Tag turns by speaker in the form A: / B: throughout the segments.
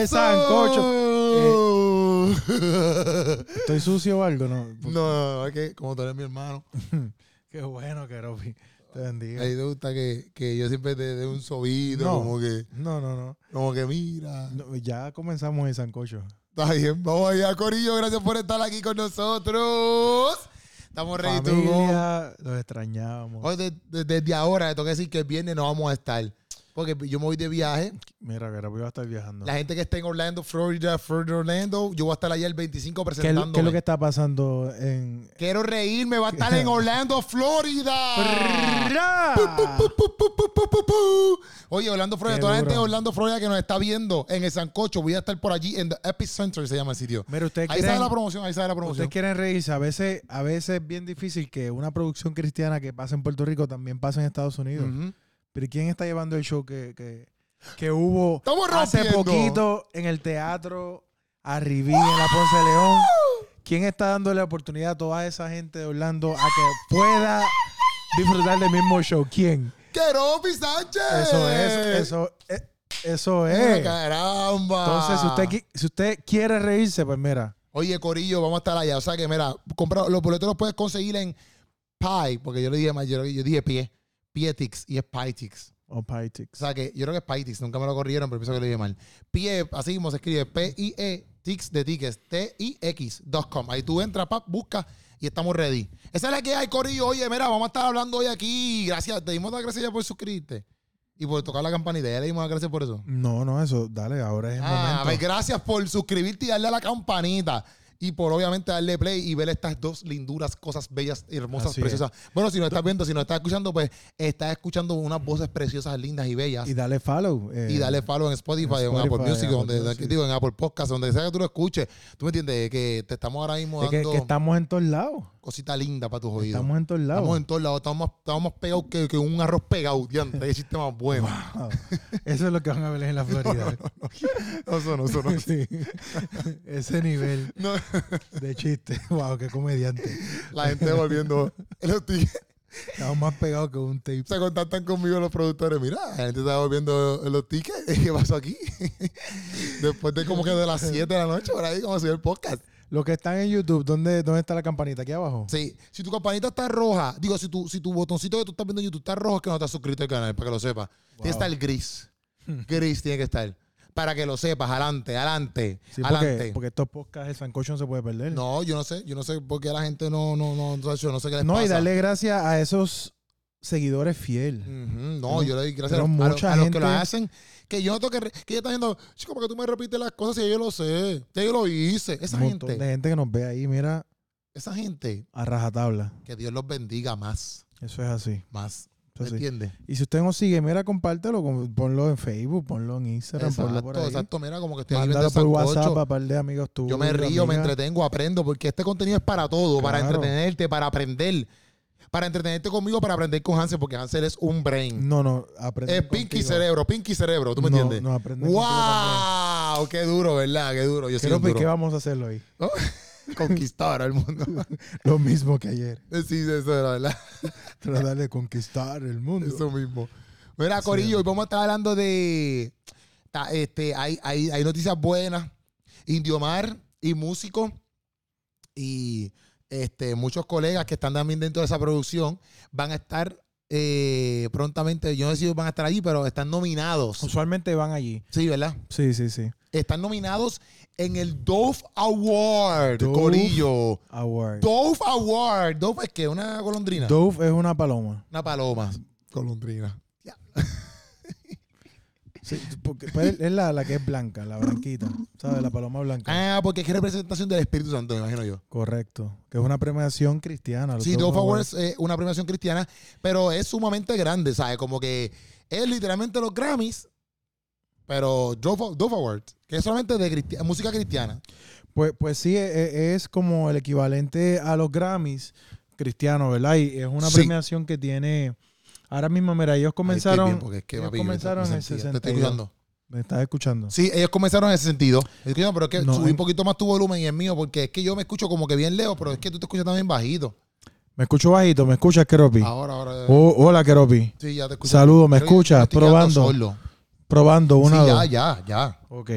A: de sancocho.
B: sancocho.
A: ¿Estoy sucio o algo? No.
B: no, no, es que como tú eres mi hermano,
A: Qué bueno, Keropi. Te bendiga.
B: a ti te gusta que, que yo siempre te dé un sobito,
A: No.
B: como que,
A: No, no, no,
B: como que mira.
A: No, Ya comenzamos el sancocho.
B: Está bien, vamos allá, Corillo. Gracias por estar aquí con nosotros. Estamos ready.
A: Familia, los extrañábamos.
B: Hoy, de- de- desde ahora, tengo que decir que el viernes no vamos a estar. Porque yo me voy de viaje.
A: Mira, Keropi va a estar viajando.
B: La gente que está en Orlando, Florida, Florida, Orlando, yo voy a estar allá el 25
A: ¿Qué, es-
B: presentándome.
A: qué es lo que está pasando en...
B: Quiero reírme, va a estar en Orlando, Florida. Oye, Orlando, Florida,
A: Qué
B: toda la gente de
A: duro.
B: Orlando, Florida que nos está viendo en el Sancocho, voy a estar por allí en The Epicenter, se llama el sitio.
A: Mira, ustedes
B: Ahí
A: quieren,
B: sale la promoción, ahí sale la promoción.
A: ustedes quieren reírse. A veces, a veces es bien difícil que una producción cristiana que pasa en Puerto Rico también pase en Estados Unidos. Pero ¿quién está llevando el show que, que, que hubo hace poquito en el teatro Arribí, en la Ponce de León? ¿Quién está dándole la oportunidad a toda esa gente de Orlando a que pueda disfrutar del mismo show? ¿Quién?
B: ¡Queropi Sánchez!
A: Eso es, eso es. Eso
B: ¡Eh,
A: es.
B: caramba!
A: Entonces, si usted, si usted quiere reírse, pues mira,
B: Oye, Corillo, vamos a estar allá. O sea que, mira, compra, los boletos los puedes conseguir en Pie, porque yo le dije mal, yo, yo dije pie, Pietix y es Pytix.
A: o Pytix.
B: O sea que yo creo que es Pytix, nunca me lo corrieron, pero pienso que lo dije mal. Pie, así mismo se escribe P-I-E, Tix de tickets, T-I-X.com. Ahí tú entras, pap, busca y estamos ready. Esa es la que hay, Corillo. Oye, mira, vamos a estar hablando hoy aquí. Gracias, te dimos las gracias ya por suscribirte y por tocar la campanita. Ya le dimos las gracias por eso.
A: No, no, eso, dale, ahora es el
B: Ah,
A: momento.
B: pues gracias por suscribirte y darle a la campanita. Y por obviamente darle play y ver estas dos linduras, cosas bellas, hermosas,
A: Así es.
B: preciosas. Bueno, si nos estás viendo, si nos estás escuchando, pues estás escuchando unas voces preciosas, lindas y bellas.
A: Y dale follow. eh,
B: Y dale follow en Spotify,
A: en
B: en, Apple Music,
A: Apple
B: donde,
A: Music.
B: digo, en Apple Podcast, donde sea que tú lo escuches. ¿Tú me entiendes? Que te estamos ahora mismo
A: es que,
B: dando
A: que estamos en todos lados.
B: Cosita linda para tus oídos.
A: Estamos en todos lados.
B: Estamos en todos lados. Estamos, más- estamos más pegados que, que un arroz pegado. Diante, chiste más bueno.
A: Wow. Eso es lo que van a ver en la Florida.
B: No, eso no, eso no.
A: Sí. Ese nivel
B: No.
A: de chiste. Wow, qué comediante.
B: La gente volviendo. Los tigres
A: Estamos más pegados que un tape.
B: se contactan conmigo los productores. Mira, la gente está volviendo los tickets. ¿Qué pasó aquí? Después de como que de las 7 de la noche, por ahí, como se ve el podcast.
A: Los que están en YouTube, ¿dónde, ¿dónde está la campanita? Aquí abajo.
B: Sí, si tu campanita está roja, digo, si tu, si tu botoncito que tú estás viendo en YouTube está rojo, es que no has suscrito al canal, para que lo sepas. Tiene que estar gris. Gris tiene que estar. Para que lo sepas, adelante, adelante,
A: Sí,
B: adelante.
A: porque estos podcasts, el sancocho no se puede perder.
B: No, yo no sé, yo no sé por qué la gente no, no, no, no, yo no sé qué les
A: No,
B: pasa.
A: y darle gracias a esos seguidores.
B: Ujú, No, yo le doy gracias a, los- a los,
A: mucha
B: a los que lo
A: gente-
B: hacen. Que yo no tengo que. re- Que ella está diciendo, chico, porque tú me repites las cosas y yo lo sé. Ya yo lo hice. Esa
A: Un
B: gente,
A: de gente que nos ve ahí, mira,
B: esa gente,
A: a rajatabla.
B: que Dios los bendiga más.
A: Eso es así.
B: Más. ¿Me
A: sí.
B: entiendes?
A: Y si usted nos sigue, mira, compártelo, ponlo en Facebook, ponlo en Instagram, ponlo por ahí.
B: exacto. Mira, como que estoy
A: Mándalo por. WhatsApp a par de amigos tuyos.
B: Yo me río, me entretengo, aprendo, porque este contenido es para todo, para entretenerte, para aprender. Para entretenerte conmigo, para aprender con Hansel, porque Hansel es un brain.
A: No, no, aprende.
B: es Pinky Cerebro, Pinky Cerebro, ¿tú me
A: no,
B: entiendes?
A: No, aprende.
B: ¡Wow! ¡Qué duro, verdad! ¡Qué duro! Yo soy
A: Creo
B: un
A: que,
B: duro.
A: ¿qué vamos a hacerlo hoy?
B: Conquistar al mundo.
A: Lo mismo que ayer.
B: sí, eso era verdad.
A: Tratar de conquistar el mundo.
B: Eso mismo. Mira. Corillo, hoy vamos a estar hablando de. Este, hay, hay, hay noticias buenas. Indiomar y músicos y este, muchos colegas que están también dentro de esa producción van a estar eh, prontamente. Yo no sé si van a estar allí, pero están nominados.
A: Usualmente van allí.
B: Sí, ¿verdad?
A: Sí, sí, sí.
B: Están nominados en el Dove Award,
A: Dove
B: Corillo.
A: Award.
B: Dove Award. Dove es que una golondrina.
A: Dove es una paloma.
B: Una paloma. Golondrina.
A: Sí, porque pues, es la, la que es blanca, la blanquita. ¿Sabes? La paloma blanca.
B: Ah, porque es que representación del Espíritu Santo, me imagino yo.
A: Correcto. Que es una premiación cristiana. los
B: Sí,
A: Dove Awards.
B: Es una premiación cristiana, pero es sumamente grande, ¿sabes? Como que es literalmente los Grammys, pero Dove, Awards, que es solamente de cristi- música cristiana.
A: Pues, pues sí, e- e- es, como el equivalente a los Grammys cristianos, ¿verdad? Y es una
B: Sí.
A: premiación que tiene. Ahora mismo, mira, ellos comenzaron.
B: bien, porque es que,
A: ellos
B: papi, yo
A: comenzaron
B: me
A: en el
B: sentía- Te estoy
A: 62.
B: escuchando.
A: ¿Me estás escuchando?
B: Sí, ellos comenzaron en ese sentido. Pero es que
A: No,
B: subí un poquito más tu volumen y el mío, porque es que yo me escucho como que bien lejos, pero es que tú te escuchas también bajito.
A: Me escucho bajito, ¿me escuchas, Keropi?
B: Ahora, ahora.
A: Oh, hola, Keropi.
B: sí, ya te escucho.
A: Saludos, ¿me escuchas? Probando. Probando, una,
B: sí, ya,
A: dos.
B: ya, ya.
A: Ok.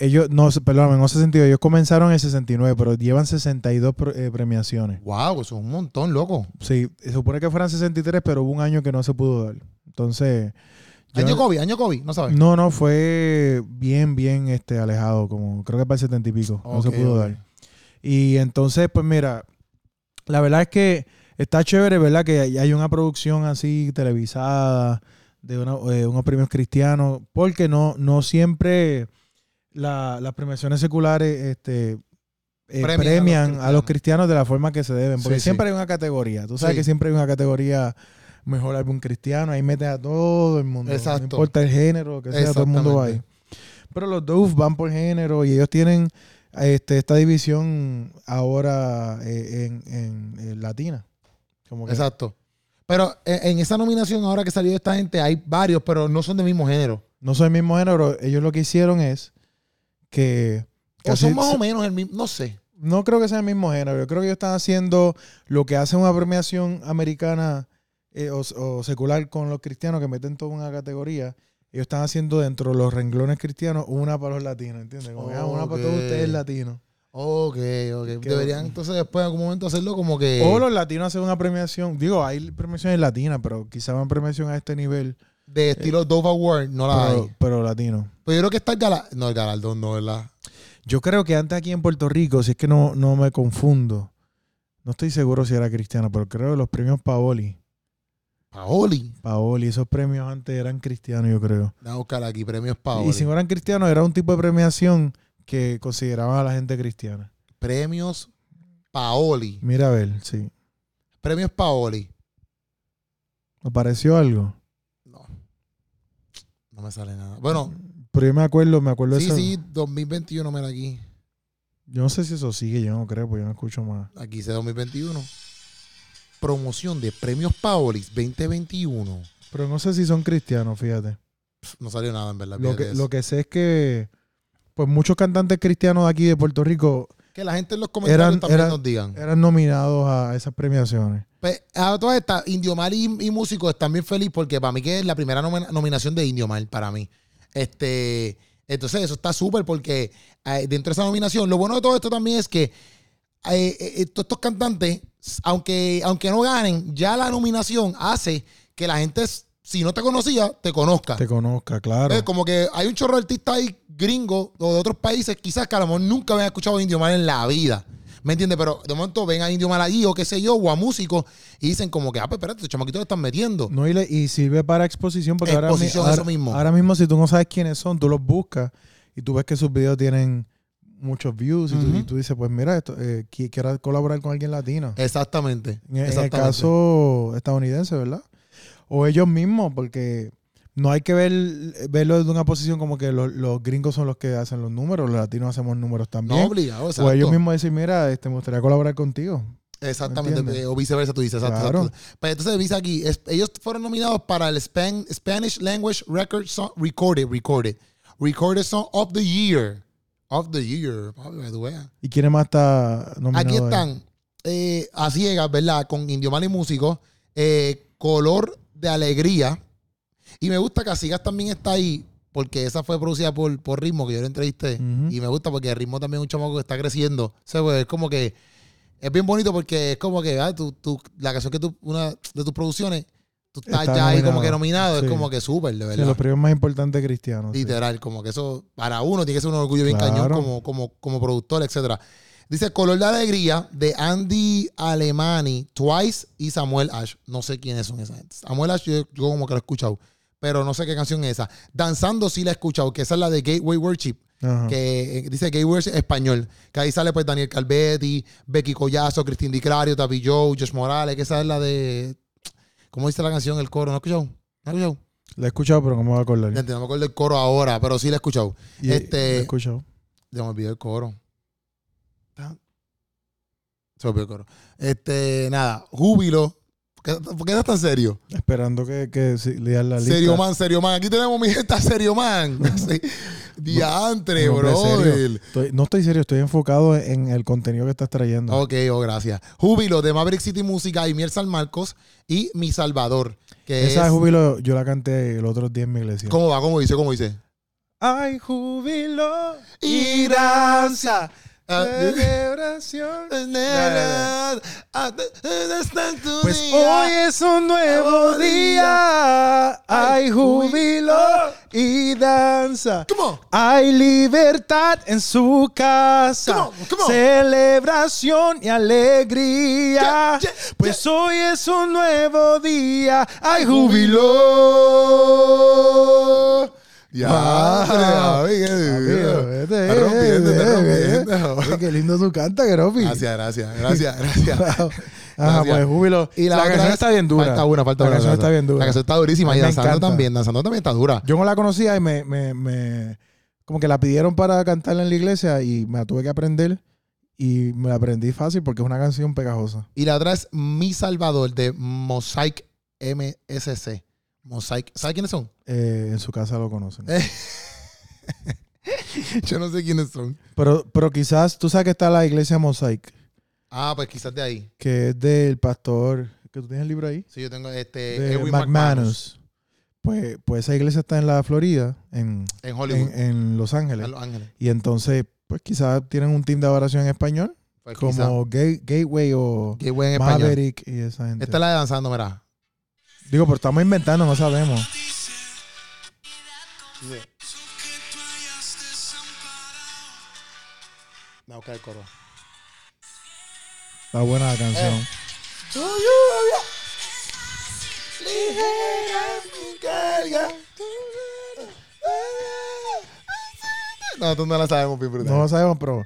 A: Ellos, no, perdóname, en ese sentido, ellos comenzaron en el 69, pero llevan 62 pro- eh, premiaciones.
B: Wow, eso es un montón, loco.
A: Sí, se supone que fueran 63, pero hubo un año que no se pudo dar. Entonces, yo-
B: Año COVID, año COVID, no sabes.
A: no, no, fue bien, bien este, alejado, como creo que para el 70 y pico, no se pudo dar. Y entonces, pues mira, la verdad es que está chévere, ¿verdad? Que hay una producción así televisada de una- eh, unos premios cristianos, porque no, no siempre la- las premiaciones seculares este, eh,
B: Premian a los
A: premian a los,
B: cristianos.
A: de la forma que se deben, porque
B: Sí, sí.
A: siempre hay una categoría. Tú sabes
B: Sí.
A: que siempre hay una categoría mejor álbum cristiano, ahí metes a todo el mundo.
B: Exacto.
A: No importa el género, que sea, todo el mundo va ahí. Pero los Dove van por género y ellos tienen este, esta división ahora eh, en, en- en latina. Como que-
B: Exacto. Pero en, en esa nominación, ahora que salió esta gente, hay varios, pero no son del mismo género.
A: no son el mismo género. Ellos lo que hicieron es que...
B: O son más o menos el mismo, no sé.
A: No creo que sea el mismo género. Yo creo que ellos están haciendo lo que hace una premiación americana eh, o, o secular con los cristianos que meten toda una categoría. Ellos están haciendo dentro de los renglones cristianos una para los latinos, ¿entiendes? Como ah, una para todos ustedes latinos.
B: Ok, ok. Deberían entonces después en algún momento hacerlo como que...
A: O los latinos hacen una premiación. Digo, hay premiaciones latinas, pero quizá una premiación a este nivel.
B: De estilo Dove Award, no la
A: Pero,
B: hay.
A: pero latino.
B: Pero yo creo que está el galardón. No, el galardón no, ¿verdad?
A: Yo creo que antes aquí en Puerto Rico, si es que no, no me confundo, no estoy seguro si era cristiano, pero creo que los premios Paoli,
B: Paoli.
A: Paoli, esos premios antes eran cristianos, yo creo.
B: Voy a buscar aquí, premios Paoli.
A: Y si no eran cristianos, era un tipo de premiación que consideraban a la gente cristiana.
B: Premios Paoli.
A: Mira a ver, sí.
B: Premios Paoli.
A: ¿Me pareció algo?
B: No. Me sale nada. Bueno,
A: Pero yo me acuerdo, me acuerdo de
B: sí,
A: eso.
B: sí, 2021, mira aquí.
A: Yo no sé si eso sigue, yo no creo, porque yo no escucho más.
B: Aquí dice 2021. Promoción de Premios Paolis 2021.
A: Pero no sé si son cristianos, fíjate.
B: Pff, No salió nada, en verdad.
A: Lo
B: fíjate
A: que,
B: eso.
A: lo que sé es que, pues muchos cantantes cristianos de aquí de Puerto Rico
B: Que la gente en los comentarios
A: Eran-
B: también
A: eran-
B: nos digan.
A: eran nominados a esas premiaciones.
B: Pues, a todas estas, Indio Mal y, y Músicos están bien feliz porque para mí que es la primera nomi- nominación de Indio Mal, para mí. Este, entonces eso está súper porque eh, dentro de esa nominación, lo bueno de todo esto también es que eh, eh, todos estos cantantes, aunque, aunque no ganen, ya la nominación hace que la gente, si no te conocía, te conozca.
A: Te conozca, claro.
B: Eh, como que hay un chorro de artistas ahí gringos o de otros países, quizás que a lo mejor nunca habían escuchado a Indio Mal en la vida. ¿Me entiendes? Pero de momento ven a Indio Mal allí o qué sé yo, o a músicos y dicen como que, ah, pues espérate, estos chamaquitos le están metiendo.
A: No, y, le- y sirve para exposición porque
B: Exposición,
A: ahora,
B: eso mismo.
A: ahora mismo si tú no sabes quiénes son, tú los buscas y tú ves que sus videos tienen muchos views y, tú, y tú dices, pues mira, esto, eh, qui- quiero colaborar con alguien latino.
B: Exactamente.
A: En, en el
B: exactamente.
A: caso estadounidense, ¿verdad? O ellos mismos, porque no hay que ver, verlo desde una posición como que los, los gringos son los que hacen los números, los latinos hacemos números también.
B: No obligado,
A: o ellos mismos decir, mira, este, me gustaría colaborar contigo.
B: Exactamente. Eh, O viceversa, tú dices. Exacto,
A: Claro.
B: exacto. Pero entonces dice aquí, es- ellos fueron nominados para el Span- Spanish Language Record Song, Recorded, Recorded, Recorded Song of the Year. Of the Year.
A: ¿Y quién más está nominado?
B: Aquí están eh, a ciegas, ¿verdad? Con Indio Mal y Músico. eh, color de Alegría. Y me gusta que a ciegas también está ahí, porque esa fue producida por, por Ritmo, que yo lo entrevisté. Y me gusta porque Ritmo también es un chamaco que está creciendo. O sea, pues, es como que. Es bien bonito porque es como que ah, tú, tú- la canción que tú, una de tus producciones, tú estás
A: Está
B: ya ahí como que nominado.
A: Sí.
B: Es como que súper, de
A: Sí,
B: verdad.
A: los premios más importantes cristianos. sí.
B: Literal, como que eso para uno tiene que ser un orgullo bien
A: Claro.
B: cañón como, como, como productor, etcétera. Dice Color de Alegría de Andy Alemani, Twice y Samuel Ash. No sé quiénes son esas. Samuel Ash, yo, yo como que lo he escuchado, pero no sé qué canción es esa. Danzando sí la he escuchado, que esa es la de Gateway Worship,
A: Ajá.
B: que eh, dice Gateway Worship español. Que ahí sale pues Daniel Calvetti, Becky Collazo, Cristín Di Clario, Tavi Joe, Josh Morales, que esa es la de. ¿Cómo dice la canción? El coro, ¿no has escuchado? ¿No has escuchado?
A: La he escuchado, pero no me voy a acordar.
B: No me acuerdo del coro ahora, pero sí la he escuchado.
A: Y-
B: este-
A: la he escuchado.
B: Ya me olvidé el coro. Se coro. Este, nada, júbilo. ¿Por qué, por qué estás tan serio?
A: Esperando que, que sí, leas la lista.
B: Serio man, serio man. Aquí tenemos mi gente serio man. Diantre,
A: hombre
B: brother.
A: Estoy- no estoy serio, estoy enfocado en el contenido que estás trayendo.
B: Ok, oh, gracias. Júbilo de Maverick City Música y Mier San Marcos y Mi Salvador. Que
A: Esa
B: es,
A: júbilo yo la canté el otro día en mi iglesia.
B: ¿Cómo va? ¿Cómo dice? ¿Cómo dice?
A: hay júbilo
B: Y danza. Ah,
A: celebración. Pues hoy es un nuevo día, hay júbilo y danza. Hay libertad en su casa, celebración y alegría. Pues hoy es un nuevo día, hay júbilo.
B: Ya. Gaby, qué duro.
A: Amigo, vete,
B: Está rompiendo, está rompiendo.
A: Oye, Qué lindo tu canta, Geropi.
B: Gracias, gracias, gracias, gracias.
A: Ajá, pues júbilo.
B: Y la,
A: la canción
B: es-
A: está bien dura.
B: Falta una, falta
A: la
B: una.
A: canción está bien dura.
B: La canción está durísima. Y danzando
A: encanta.
B: también. Danzando también está dura.
A: Yo no la conocía y me, me, me- como que la pidieron para cantarla en la iglesia y me la tuve que aprender y me la aprendí fácil porque es una canción pegajosa.
B: Y la otra es Mi Salvador de Mosaic MSC. Mosaic. ¿Sabes quiénes son?
A: Eh, en su casa lo conocen.
B: Eh. Yo no sé quiénes son.
A: Pero, pero quizás tú sabes que está la iglesia Mosaic,
B: Ah, pues quizás de ahí.
A: que es del pastor, que tú tienes el libro ahí,
B: Sí, yo tengo este.
A: de
B: Edwin
A: McManus.
B: McManus.
A: Pues, pues esa iglesia está en la Florida, en,
B: En Hollywood.
A: en, en Los Ángeles.
B: en Los Ángeles.
A: Y entonces, pues quizás tienen un team de adoración en español,
B: Pues
A: como Gate- Gateway o
B: español.
A: Maverick y esa gente.
B: Esta es la de danzando, mira.
A: Digo, pero estamos inventando, no sabemos.
B: No, ok, el coro.
A: Está buena la canción.
B: Eh. No, tú no la sabemos, bien.
A: No lo sabemos, pero.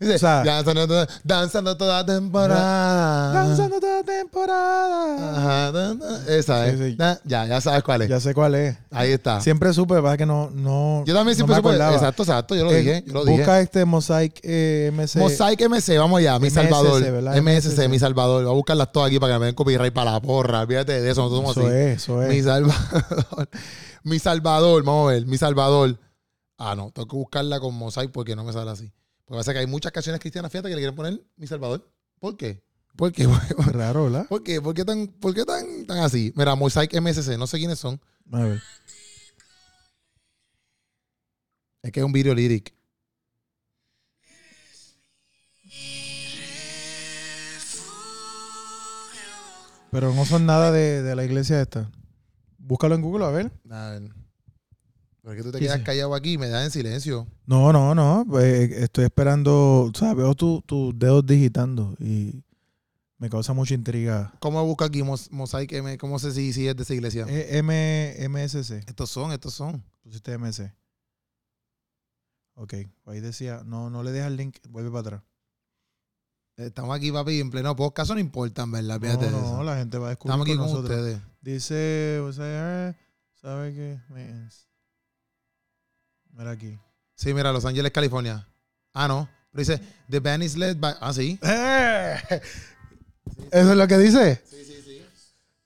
B: Dice,
A: o sea-
B: danzando, toda- danzando toda temporada.
A: Danzando toda temporada.
B: Ajá, dan- dan- esa es.
A: Sí, sí.
B: Da- Ya, ya sabes cuál es.
A: Ya sé cuál es.
B: Ahí está.
A: Siempre supe, pasa que no. no
B: Yo también siempre supe. Exacto, exacto. Yo lo
A: Eh,
B: dije. Yo lo
A: Busca
B: dije.
A: este Mosaic eh, MC.
B: Mosaic MC, vamos allá. Mi
A: MSC,
B: Salvador.
A: ¿verdad?
B: MSC. Mi Salvador. Voy a buscarlas todas aquí para que me den copyright para la porra. Olvídate de eso. Nosotros somos
A: Eso
B: así.
A: es, eso
B: Mi
A: es.
B: Salvador. Mi Salvador, vamos a ver. Mi Salvador. Ah, no, tengo que buscarla con Mosaic porque no me sale así. Porque pasa que hay muchas canciones cristianas, fíjate que le quieren poner Mi Salvador. ¿Por qué? ¿Por qué?
A: Raro, ¿verdad?
B: ¿Por qué? ¿Por qué tan, por qué tan, tan así? Mira, Mosaic MSC, no sé quiénes son.
A: A ver.
B: Es que es un video lyric.
A: Pero no son nada de, de la iglesia esta. Búscalo en Google, a ver.
B: A ver. ¿Por qué tú te
A: ¿Qué
B: quedas callado aquí y me das en silencio?
A: No, no, no. pues, estoy esperando. O sea, veo tu- tus dedos digitando y me causa mucha intriga.
B: ¿Cómo busca aquí Mos- Mosaic M? ¿Cómo sé si, si es de esa iglesia?
A: Eh, M, MSC.
B: Estos son, estos son.
A: Pusiste MC. Ok. Ahí decía, no, no le dejas el link, vuelve para atrás.
B: Estamos aquí, papi, en pleno podcast. No importa, en verdad. Fíjate
A: No, no,
B: eso.
A: la gente va a descubrir
B: Estamos aquí
A: con
B: ustedes.
A: Dice, o sea, eh, ¿sabe qué? Mira aquí.
B: Sí, mira, Los Ángeles, California. Ah, no. Pero dice, The band is led by... Ah, sí.
A: ¿Eso es lo que dice?
B: Sí, sí, sí.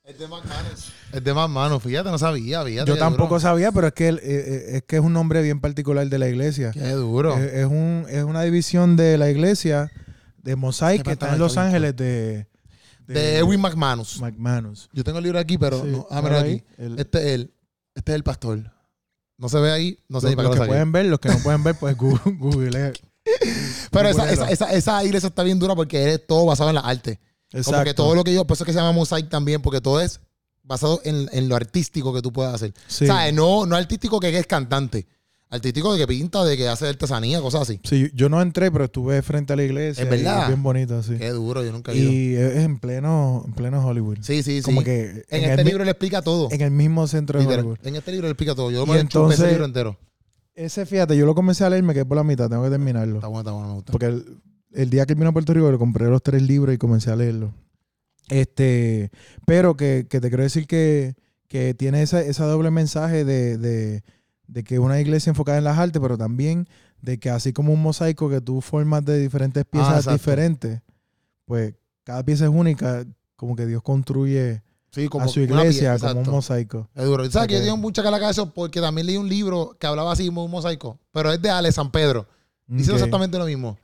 B: Es de McManus. Es de McManus. Fíjate, no sabía, fíjate.
A: Yo tampoco
B: duro.
A: sabía, pero es que, él, eh, eh, es que es un nombre bien particular de la iglesia.
B: Qué duro.
A: Es, es un, es una división de la iglesia de Mosaic que está en Los Ángeles de,
B: de Edwin McManus.
A: McManus.
B: Yo tengo el libro aquí, pero...
A: Sí,
B: no. Ah,
A: mira
B: aquí.
A: el-
B: Este es él. Este es el pastor. No se ve ahí. No sé
A: los,
B: ni para
A: los que pueden ver, los que no pueden ver, pues Google. Google
B: Pero esa, esa, esa, esa iglesia está bien dura porque es todo basado en la arte. Como que todo lo que yo... Por eso es que se llama Mosaic también, porque todo es basado en, en lo artístico que tú puedas hacer.
A: Sí.
B: O sea, no, no artístico que es cantante. Artístico de que pinta, de que hace artesanía, cosas así.
A: Sí, yo no entré, pero estuve frente a la iglesia.
B: Es
A: y
B: verdad.
A: bien bonito, sí.
B: Qué duro, yo nunca he ido.
A: Y es en pleno, en pleno Hollywood.
B: Sí, sí, sí.
A: Como que
B: en,
A: en,
B: este libro le explica todo.
A: en el mismo centro de. Hollywood.
B: En este libro le explica todo. Yo me he hecho ese libro entero.
A: Ese, fíjate, yo lo comencé a leer, me quedé por la mitad, tengo que terminarlo.
B: Está bueno, está bueno, me gusta.
A: Porque el, el día que vino a Puerto Rico le compré los tres libros y comencé a leerlos. Este, pero que, que te quiero decir que, que tiene esa, esa doble mensaje de, de, de que una iglesia enfocada en las artes, pero también de que así como un mosaico que tú formas de diferentes piezas
B: Ah, exacto.
A: diferentes, pues cada pieza es única, como que Dios construye
B: Sí, como
A: a su iglesia
B: pieza,
A: como un mosaico.
B: Es duro. ¿Sabes que yo tengo mucha calaca de eso? Porque también leí un libro que hablaba así como un mosaico. Pero es de Ale San Pedro. Dice exactamente lo mismo.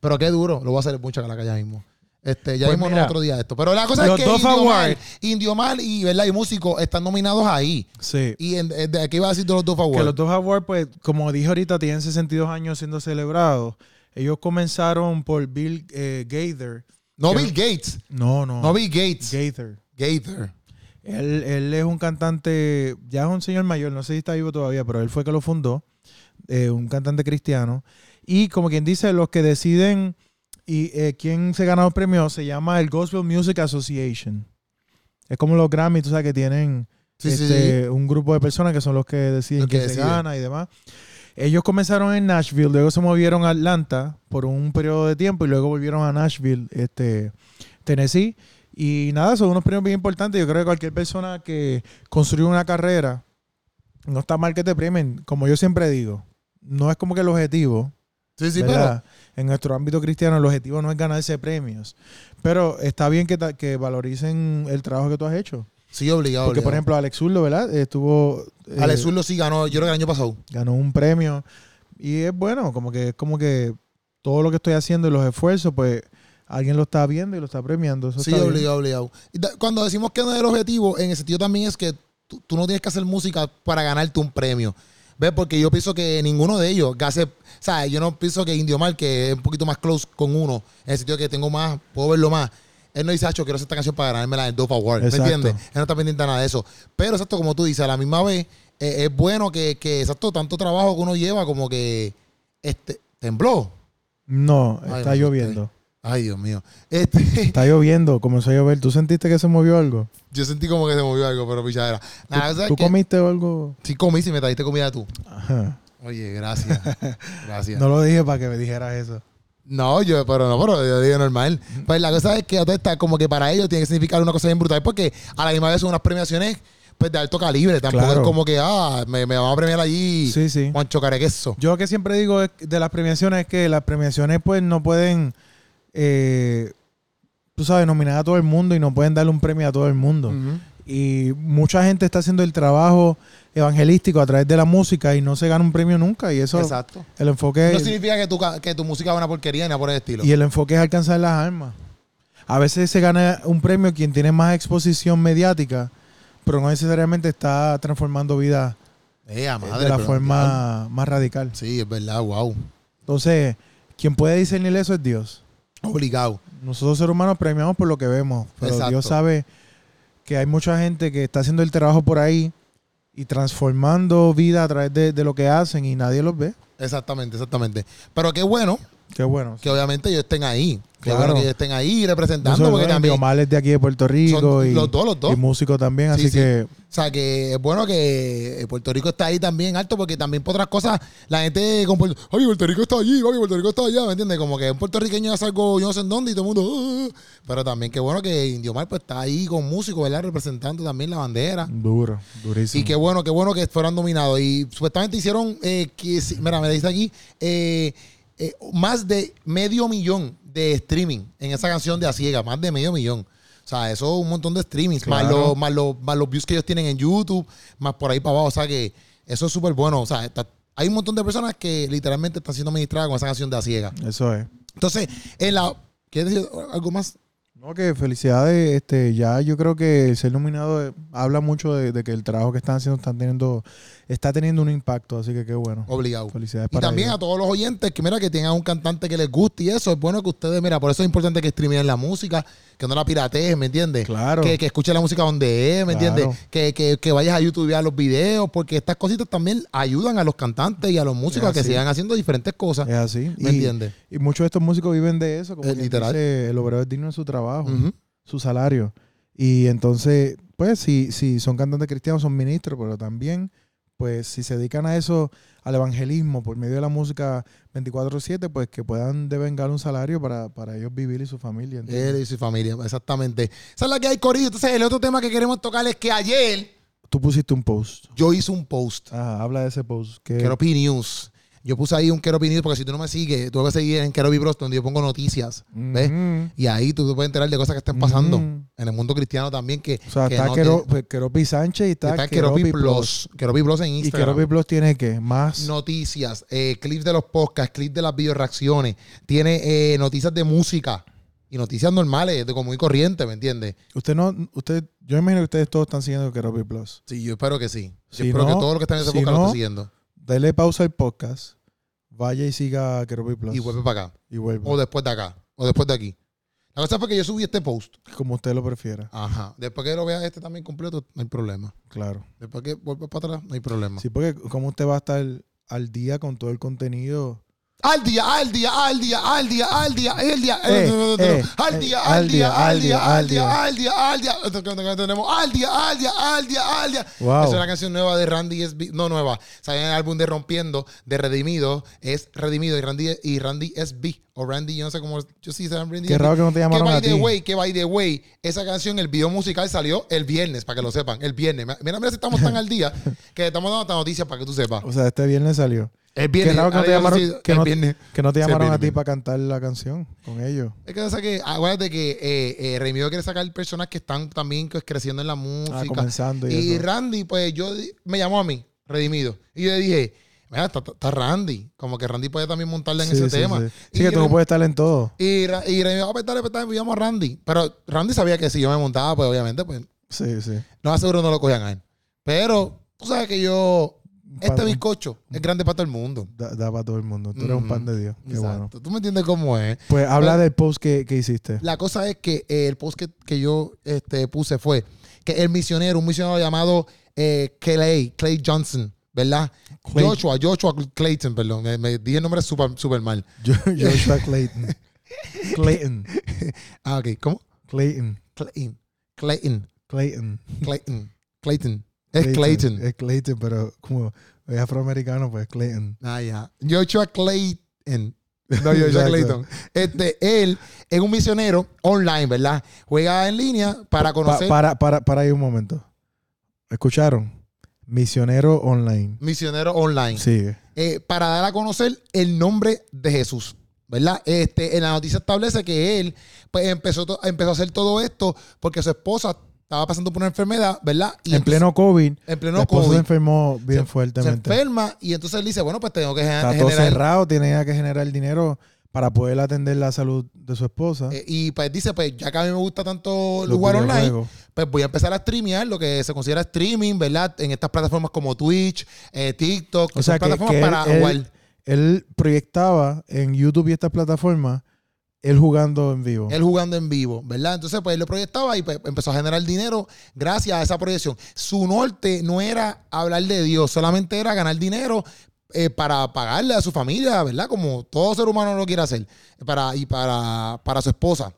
B: Pero qué duro. Lo voy a hacer mucha calaca ya mismo. Este, ya
A: Pues
B: vimos otro día esto. Pero la cosa es que Indio Mal,
A: Awards-
B: Indio Mal y, ¿verdad? y Músico están nominados ahí.
A: Sí.
B: ¿Y en, en- de qué iba a decir de los dos
A: Que
B: Awards?
A: los dos awards, pues, como dije ahorita, tienen 62 años siendo celebrados. Ellos comenzaron por Bill eh, Gaither.
B: No
A: que-
B: Bill Gates.
A: No, no.
B: No Bill Gates.
A: Gaither.
B: Gaither.
A: Él, él es un cantante, ya es un señor mayor, no sé si está vivo todavía, pero él fue que lo fundó, eh, un cantante cristiano. Y como quien dice, los que deciden y eh, quién se gana los premios se llama el Gospel Music Association. Es como los Grammy, tú sabes que tienen
B: Sí,
A: este,
B: sí.
A: un grupo de personas que son los que deciden
B: que
A: quién se gana y demás. Ellos comenzaron en Nashville, luego se movieron a Atlanta por un periodo de tiempo y luego volvieron a Nashville, este, Tennessee. Y nada, son unos premios bien importantes. Yo creo que cualquier persona que construye una carrera, no está mal que te premien. Como yo siempre digo, no es como que el objetivo,
B: Sí, sí,
A: ¿verdad? En nuestro ámbito cristiano, el objetivo no es ganarse premios. Pero está bien que, que valoricen el trabajo que tú has hecho.
B: sí, obligado.
A: Porque, por
B: obligado.
A: ejemplo, Alex Zurdo, ¿verdad? Estuvo. eh,
B: Alex Zurdo sí ganó, yo creo que el año pasado.
A: ganó un premio. Y es bueno, como que es como que todo lo que estoy haciendo y los esfuerzos, pues alguien lo está viendo y lo está premiando. Eso
B: Sí,
A: está bien.
B: obligado, obligado. Y da- Cuando decimos que no es el objetivo, en el sentido también es que tú, tú no tienes que hacer música para ganarte un premio. ¿Ves? Porque yo pienso que ninguno de ellos, o sea, yo no pienso que Indio Mal, que es un poquito más close con uno, en el sentido que tengo más, puedo verlo más. Él no dice, Hacho, quiero hacer esta canción para ganarme la del Dove Award. ¿Me entiendes? Él no está pendiente de nada de eso. Pero, exacto, como tú dices, a la misma vez, eh, es bueno que, que, exacto, tanto trabajo que uno lleva como que, este, tembló.
A: No,
B: Ay,
A: está lloviendo.
B: Ay, Dios mío. Este,
A: Está lloviendo, comenzó a llover. ¿Tú sentiste que se movió algo?
B: yo sentí como que se movió algo, pero pichadera. Nada,
A: ¿Tú,
B: ¿sabes
A: tú
B: qué?
A: comiste algo?
B: Sí comí si me trajiste comida tú.
A: Ajá.
B: Oye, gracias. Gracias.
A: No lo dije para que me dijeras eso.
B: No, yo, pero no, pero yo digo normal. Pues la cosa es que todo está como que para ellos tiene que significar una cosa bien brutal, porque a la misma vez son unas premiaciones pues de alto calibre. Tampoco
A: Claro.
B: es como que, ah, me, me van a premiar allí
A: Sí, sí.
B: Juancho Carequeso.
A: Yo lo que siempre digo de las premiaciones es que las premiaciones pues no pueden, eh, tú sabes, nominar a todo el mundo y no pueden darle un premio a todo el mundo. Y mucha gente está haciendo el trabajo evangelístico a través de la música y no se gana un premio nunca. Y eso,
B: Exacto.
A: el enfoque
B: No significa que tu, que tu música es una porquería ni por el estilo.
A: y el enfoque es alcanzar las almas. A veces se gana un premio quien tiene más exposición mediática, pero no necesariamente está transformando vida
B: Eh,
A: eh,
B: madre,
A: de la forma más radical.
B: Sí, es verdad, wow.
A: Entonces, quien puede discernir eso es Dios.
B: Obligado.
A: Nosotros seres humanos premiamos por lo que vemos, pero
B: Exacto.
A: Dios sabe que hay mucha gente que está haciendo el trabajo por ahí y transformando vida a través de, de lo que hacen y nadie los ve.
B: Exactamente, exactamente. Pero qué bueno
A: Qué bueno.
B: que obviamente ellos estén ahí. Qué
A: Claro.
B: bueno que ellos estén ahí representando,
A: Nosotros,
B: porque también
A: Omar de aquí de Puerto Rico y,
B: los dos, los dos.
A: y músico también,
B: Sí,
A: así
B: sí.
A: que
B: O sea, que es bueno que Puerto Rico está ahí también alto, porque también por otras cosas, la gente con Puerto Ay, Puerto Rico está allí, papi, Puerto Rico está allá, ¿me entiendes? Como que un puertorriqueño hace algo, yo no sé en dónde, y todo el mundo. "Ah, ah". Pero también qué bueno que Indio Mar pues, está ahí con músicos, ¿verdad? Representando también la bandera.
A: duro, durísimo.
B: Y qué bueno, qué bueno que fueran nominados. Y supuestamente hicieron, eh, que, mira, me dice aquí, eh, eh, más de medio millón de streaming en esa canción de A Ciega, más de medio millón. O sea, eso es un montón de streamings, más,
A: Claro.
B: los, más, los, más los views que ellos tienen en YouTube, más por ahí para abajo. O sea, que eso es súper bueno. O sea, está- hay un montón de personas que literalmente están siendo ministradas con esa canción de A Ciega.
A: Eso es.
B: Entonces, en la... ¿Quieres decir algo más?
A: No, que felicidades, este, ya yo creo que el ser nominado eh, habla mucho de, de que el trabajo que están haciendo están teniendo, está teniendo un impacto, así que qué bueno.
B: Obligado.
A: Felicidades
B: Y
A: para
B: también
A: ellos.
B: a todos los oyentes que mira que tengan un cantante que les guste y eso, es bueno que ustedes, mira, por eso es importante que streamen la música, que no la pirateen, ¿me entiendes?
A: Claro.
B: Que, que escuchen la música donde es, ¿me
A: Claro.
B: entiendes? Que, que, que vayas a YouTube y veas los videos, porque estas cositas también ayudan a los cantantes y a los músicos a que sigan haciendo diferentes cosas.
A: Es así.
B: ¿Me
A: y,
B: entiendes?
A: y muchos de estos músicos viven de eso, como
B: literal.
A: dice, el obrero es digno de su trabajo, Su salario. Y entonces, pues, si, si son cantantes cristianos, son ministros, pero también, pues, si se dedican a eso, al evangelismo, por medio de la música 24-7, pues que puedan devengar un salario para, para ellos vivir y su familia. ¿entiendes?
B: Él y su familia, exactamente. Esa es la que hay, Corillo. Entonces, el otro tema que queremos tocar es que ayer
A: Tú pusiste un post.
B: yo hice un post,
A: Ajá, habla de ese post. Que,
B: Keropi News. Yo puse ahí un Keropi News porque si tú no me sigues, tú vas a seguir en Keropi Bros, donde yo pongo noticias. ¿Ves?
A: Ujú.
B: Y ahí tú te puedes enterar de cosas que estén pasando. En el mundo cristiano también. Que,
A: O sea,
B: que
A: está
B: no te-
A: pues, Keropi Sánchez y está,
B: está Keropi
A: Keropi
B: Plus. Keropi Plus en
A: Y
B: Instagram.
A: Keropi Plus tiene que más.
B: Noticias, eh, clips de los podcasts, clips de las video reacciones. Tiene eh, noticias de música. y noticias normales, de como muy corriente, ¿me entiendes?
A: Usted no, usted, yo imagino que ustedes todos están siguiendo Keropi Plus.
B: Sí, yo espero que sí. Yo
A: Si
B: espero
A: no-
B: que todo lo que está en ese
A: si
B: podcast lo
A: no-
B: esté siguiendo.
A: Dele pausa al podcast, vaya y siga Keropi Plus.
B: Y vuelve para acá.
A: Y vuelve.
B: O después de acá. O después de aquí. La cosa fue que yo subí este post.
A: Como usted lo prefiera.
B: Ajá. Después que lo vea este también completo, no hay problema.
A: Claro.
B: Después que vuelva para atrás, no hay problema.
A: Sí, porque como usted va a estar al día con todo el contenido.
B: Al día, al día, al día, al día, al día, al día,
A: Eh, eh,
B: al día,
A: eh,
B: al día, al día, al día, al día, al día, tenemos al día, al día, al día, al día.
A: Wow.
B: Es una canción nueva de Randy SB, no nueva, sale en el álbum de Rompiendo, de Redimido, es Redimido y Randy y Randy SB o Randy, yo no sé cómo, yo sí sé Randy.
A: Qué raro que no te llamaron
B: que by the way, que by the way, esa canción, el video musical salió el viernes, para que lo sepan, el viernes. Mira, mira si estamos tan al día que estamos dando esta noticia para que tú sepas.
A: O sea, este viernes salió.
B: El
A: Qué raro que no te llamaron, que
B: el
A: no,
B: viernes.
A: que no te
B: Sí, el
A: llamaron a ti para cantar la canción con ellos.
B: Es que pasa que, acuérdate que eh, eh, Redimido quiere sacar personas que están también pues, creciendo en la
A: Ah,
B: música.
A: comenzando y,
B: y
A: eso.
B: Randy, pues yo me llamó a mí, Redimido. Y yo le dije, mira, está, está Randy. Como que Randy puede también montarle en
A: Sí,
B: ese tema.
A: Sí,
B: Y
A: que tú no puedes estar en todo.
B: Y, y Redimido, ah, pues dale, pues dale, pues llamo a Randy. Pero Randy sabía que si yo me montaba, pues obviamente, pues
A: Sí, sí.
B: no aseguro no lo cogían a él. Pero tú sabes que yo, este bizcocho es grande para todo el mundo.
A: Da, da para todo el mundo. Tú eres un pan de Dios. Qué
B: Exacto.
A: bueno.
B: Tú me entiendes cómo es.
A: Pues habla del post que, que hiciste.
B: La cosa es que eh, el post que, que yo este, puse fue que el misionero, un misionero llamado eh, Clay, Clay Johnson, ¿verdad?
A: Clay-
B: Joshua, Joshua Clayton, perdón. Me, me dije el nombre súper super mal.
A: Joshua Clayton. Clayton.
B: Ah, ok. ¿Cómo?
A: Clayton.
B: Clayton. Clayton.
A: Clayton.
B: Clayton. Clayton. Es Clayton.
A: Es Clayton, pero como es afroamericano, pues Clayton.
B: Ah, ya. Joshua Clayton. No, Joshua. Clayton. Este, él es un misionero online, ¿verdad? Juega en línea para
A: Pa-
B: conocer
A: para, para, para ahí un momento. ¿Escucharon? Misionero online.
B: misionero online.
A: Sigue.
B: eh, para dar a conocer el nombre de Jesús. ¿Verdad? Este, en la noticia establece que él pues, empezó, empezó a hacer todo esto porque su esposa estaba pasando por una enfermedad, ¿verdad? Y
A: en
B: entonces-
A: pleno COVID,
B: en pleno
A: la esposa
B: COVID,
A: se enfermó bien
B: se- se
A: fuertemente.
B: enferma y entonces él dice, bueno, pues tengo que gen-
A: Está todo
B: generar...
A: cerrado, tiene que generar dinero para poder atender la salud de su esposa.
B: eh, y pues dice, pues ya que a mí me gusta tanto
A: los
B: jugar online, pues voy a empezar a streamear lo que se considera streaming, ¿verdad? En estas plataformas como Twitch, eh, TikTok,
A: O sea, que,
B: plataformas
A: que él,
B: para
A: él-
B: jugar.
A: él proyectaba en YouTube y estas plataformas él jugando en vivo.
B: Él jugando en vivo, ¿verdad? Entonces, pues él lo proyectaba y pues, empezó a generar dinero gracias a esa proyección. Su norte no era hablar de Dios, solamente era ganar dinero eh, para pagarle a su familia, ¿verdad? Como todo ser humano lo quiere hacer, para, y para, para su esposa.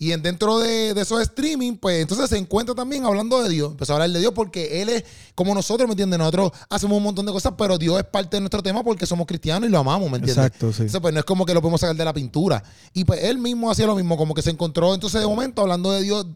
B: Y en, dentro de, de esos streaming, pues entonces se encuentra también hablando de Dios. Empezó a hablar de Dios porque Él es como nosotros, ¿me entiendes? Nosotros hacemos un montón de cosas, pero Dios es parte de nuestro tema porque somos cristianos y lo amamos, ¿me entiendes?
A: Exacto, sí.
B: Entonces, pues no es como que lo podemos sacar de la pintura. Y pues él mismo hacía lo mismo, como que se encontró entonces de momento hablando de Dios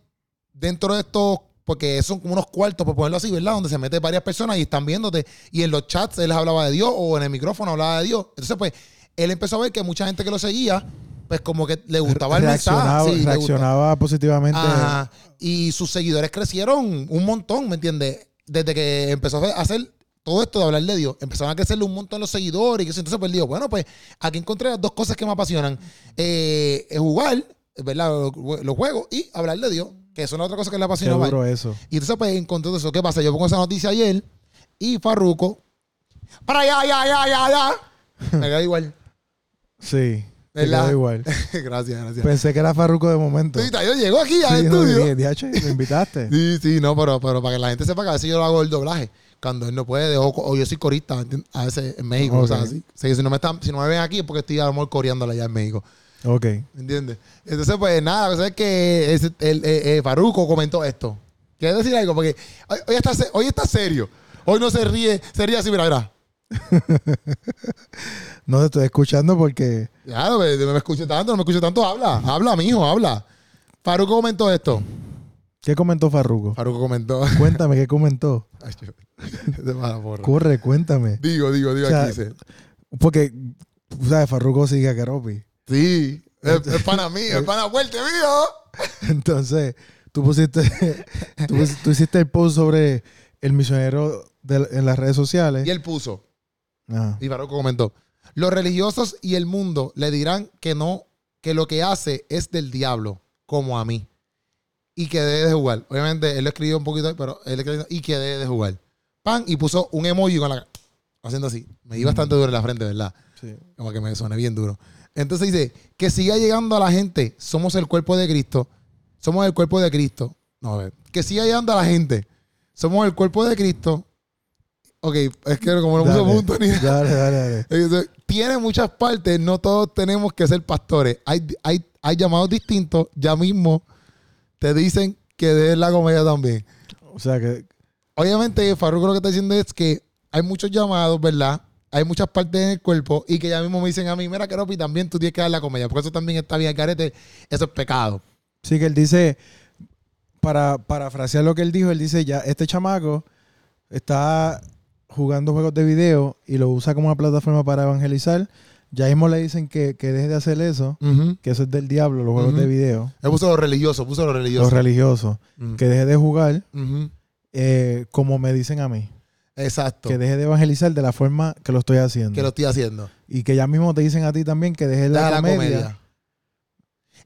B: dentro de estos, porque son como unos cuartos, por ponerlo así, ¿verdad? Donde se mete varias personas y están viéndote. Y en los chats él les hablaba de Dios o en el micrófono hablaba de Dios. Entonces, pues él empezó a ver que mucha gente que lo seguía, pues como que le gustaba el
A: reaccionaba,
B: mensaje. Sí,
A: reaccionaba positivamente.
B: Ajá. Y sus seguidores crecieron un montón, ¿me entiendes? Desde que empezó a hacer todo esto de hablar de Dios, empezaron a crecerle un montón los seguidores y que entonces pues digo, bueno, pues aquí encontré las dos cosas que me apasionan. Eh, jugar, ¿verdad? Los, los juegos y hablar de Dios, que eso es otra cosa que le apasiona
A: duro eso.
B: Y entonces pues encontré eso. ¿Qué pasa? Yo pongo esa noticia ayer y Farruco, para allá, allá, allá, allá, allá. Me queda igual.
A: Sí. Igual.
B: gracias, gracias.
A: Pensé que era Farruco de momento.
B: Sí, yo llego aquí al
A: no,
B: estudio.
A: dije, "Diache, ¿me invitaste?
B: Sí, sí, no, pero, pero para que la gente sepa que a veces yo lo hago el doblaje. Cuando él no puede, o, o yo soy corista, a veces en México,
A: Ok.
B: o sea, así. O sea, si no me están, si no me ven aquí es porque estoy a lo mejor coreándola allá en México.
A: Ok.
B: ¿Me entiendes? Entonces, pues nada, la cosa es que ese- el, Farruko comentó esto. ¿Quieres decir algo? Porque hoy, hoy está, hoy está serio. Hoy no se ríe, se ríe así, mira, mira.
A: No te estoy escuchando porque.
B: Ya, no me, no me escuche tanto, no me escuche tanto, habla. Habla, mijo, habla. Farruko comentó esto.
A: ¿Qué comentó Farruco?
B: Farruko comentó.
A: Cuéntame qué comentó.
B: Ay, yo-.
A: Corre, cuéntame.
B: Digo, digo, digo,
A: O sea,
B: aquí dice.
A: Porque, sabes, Farruco sigue a Keropi.
B: Sí, es, es pana mío, es pana fuerte mío.
A: Entonces, tú pusiste. tú, hiciste el post sobre el misionero de- en las redes sociales.
B: Y él puso,
A: Ajá.
B: y Barroco comentó, los religiosos y el mundo le dirán que no que lo que hace es del diablo, como a mí. Y que debe de jugar. Obviamente, él lo escribió un poquito, pero él escribió, y que debe de jugar. Pan, y puso un emoji con la... Haciendo así. Me di bastante duro en la frente, ¿verdad?
A: Sí.
B: Como que me suene bien duro. Entonces dice, que siga llegando a la gente. Somos el cuerpo de Cristo. Somos el cuerpo de Cristo. No, a ver. Que siga llegando a la gente. Somos el cuerpo de Cristo. Ok, es que como no puso punto ni nada.
A: Dale, dale, dale.
B: Tiene muchas partes, no todos tenemos que ser pastores. Hay, hay, hay llamados distintos, ya mismo te dicen que de la comedia también.
A: O sea que.
B: Obviamente, Farruko lo que está diciendo es que hay muchos llamados, ¿verdad? Hay muchas partes en el cuerpo y que ya mismo me dicen a mí, mira, Keropi, también tú tienes que dar la comedia, porque eso también está bien, carete, eso es pecado.
A: Sí, que él dice. Para parafrasear lo que él dijo, él dice: Ya, este chamaco está jugando juegos de video y lo usa como una plataforma para evangelizar. Ya mismo le dicen que, que deje de hacer eso, que eso es del diablo, los juegos de video,
B: Él puso lo religioso, puso lo religioso.
A: los religiosos.
B: Ujú.
A: Que deje de jugar eh, como me dicen a mí.
B: Exacto.
A: Que deje de evangelizar de la forma que lo estoy haciendo.
B: que lo estoy haciendo.
A: Y que ya mismo te dicen a ti también que dejes la,
B: Deja
A: comedia.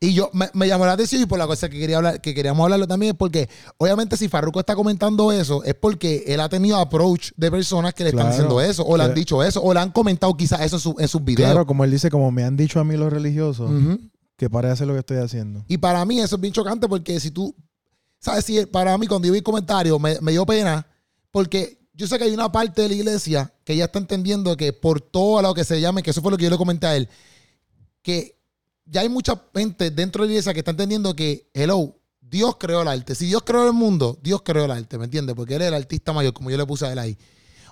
B: Y yo me, me llamó la atención y por la cosa que quería hablar, que queríamos hablarlo también es porque obviamente si Farruko está comentando eso es porque él ha tenido approach de personas que le están diciendo eso o le han dicho eso o le han comentado quizás eso en, su- en sus videos.
A: Claro, como él dice, como me han dicho a mí los religiosos, que pare de hacer lo que estoy haciendo.
B: Y para mí eso es bien chocante porque si tú, ¿sabes? Si para mí cuando yo vi el comentario me, me dio pena porque yo sé que hay una parte de la iglesia que ya está entendiendo que por todo lo que se llame, que eso fue lo que yo le comenté a él, que ya hay mucha gente dentro de la iglesia que está entendiendo que, hello, Dios creó el arte. Si Dios creó el mundo, Dios creó el arte, ¿me entiendes? Porque él es el artista mayor, como yo le puse a él ahí.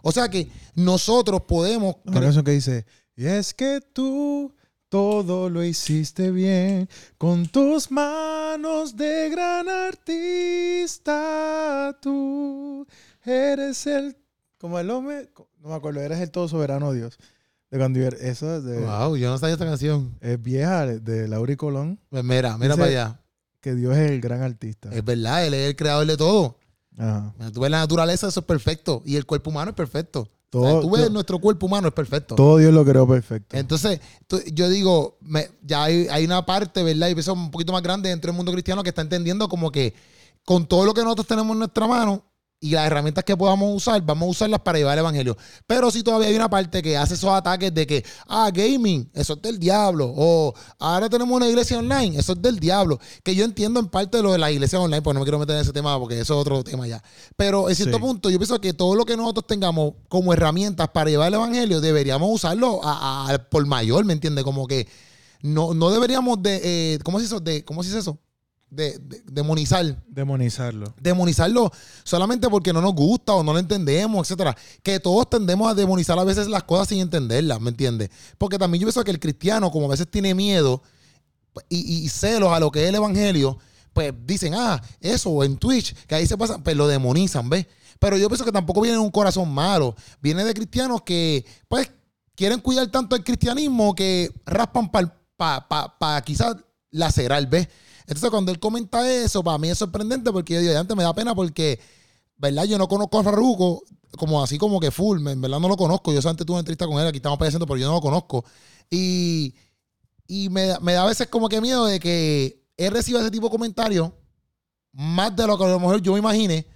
B: O sea que nosotros podemos...
A: Una canción que dice, y es que tú todo lo hiciste bien, con tus manos de gran artista, tú eres el, como el hombre, no me acuerdo, eres el todo soberano Dios. De cuando yo- eso es, de-
B: Wow, yo no sabía esta canción.
A: es vieja, de Laura y Colón,
B: Pues mira, mira
A: Dice-
B: para allá.
A: que Dios es el gran artista.
B: Es verdad, él es el creador de todo.
A: Ajá.
B: Tú ves la naturaleza, eso es perfecto. Y el cuerpo humano es perfecto.
A: Todo-
B: O sea, tú ves nuestro cuerpo humano es perfecto.
A: Todo Dios lo creó perfecto.
B: Entonces, tú- yo digo, me- ya hay, hay una parte, ¿verdad? Y eso un poquito más grande dentro del mundo cristiano que está entendiendo como que con todo lo que nosotros tenemos en nuestra mano y las herramientas que podamos usar, vamos a usarlas para llevar el evangelio. Pero si todavía hay una parte que hace esos ataques de que, ah, gaming, eso es del diablo. O ahora tenemos una iglesia online, eso es del diablo. Que yo entiendo en parte lo de la iglesia online, porque no me quiero meter en ese tema porque eso es otro tema ya. Pero en cierto
A: Sí.
B: punto, yo pienso que todo lo que nosotros tengamos como herramientas para llevar el evangelio, deberíamos usarlo a- a- por mayor, ¿me entiendes? Como que no, no deberíamos de, eh, ¿cómo se hizo? De, ¿Cómo se dice eso? De, de- demonizar
A: Demonizarlo.
B: demonizarlo solamente porque no nos gusta o no lo entendemos, etcétera. Que todos tendemos a demonizar a veces las cosas sin entenderlas, ¿me entiendes? Porque también yo pienso que el cristiano, como a veces tiene miedo y, y celos a lo que es el evangelio, pues dicen, ah, eso en Twitch, que ahí se pasa, pues lo demonizan, ¿ves? Pero yo pienso que tampoco viene de un corazón malo, viene de cristianos que, pues, quieren cuidar tanto el cristianismo que raspan para pa, pa, pa quizás lacerar, ¿ves? Entonces, cuando él comenta eso, para mí es sorprendente porque yo digo, antes me da pena porque, ¿verdad? Yo no conozco a Farruko como así como que full, en verdad no lo conozco. Yo antes tuve una entrevista con él, aquí estamos padeciendo, pero yo no lo conozco. Y, y me, da- me da a veces como que miedo de que él reciba ese tipo de comentarios, más de lo que a lo mejor yo me imagine,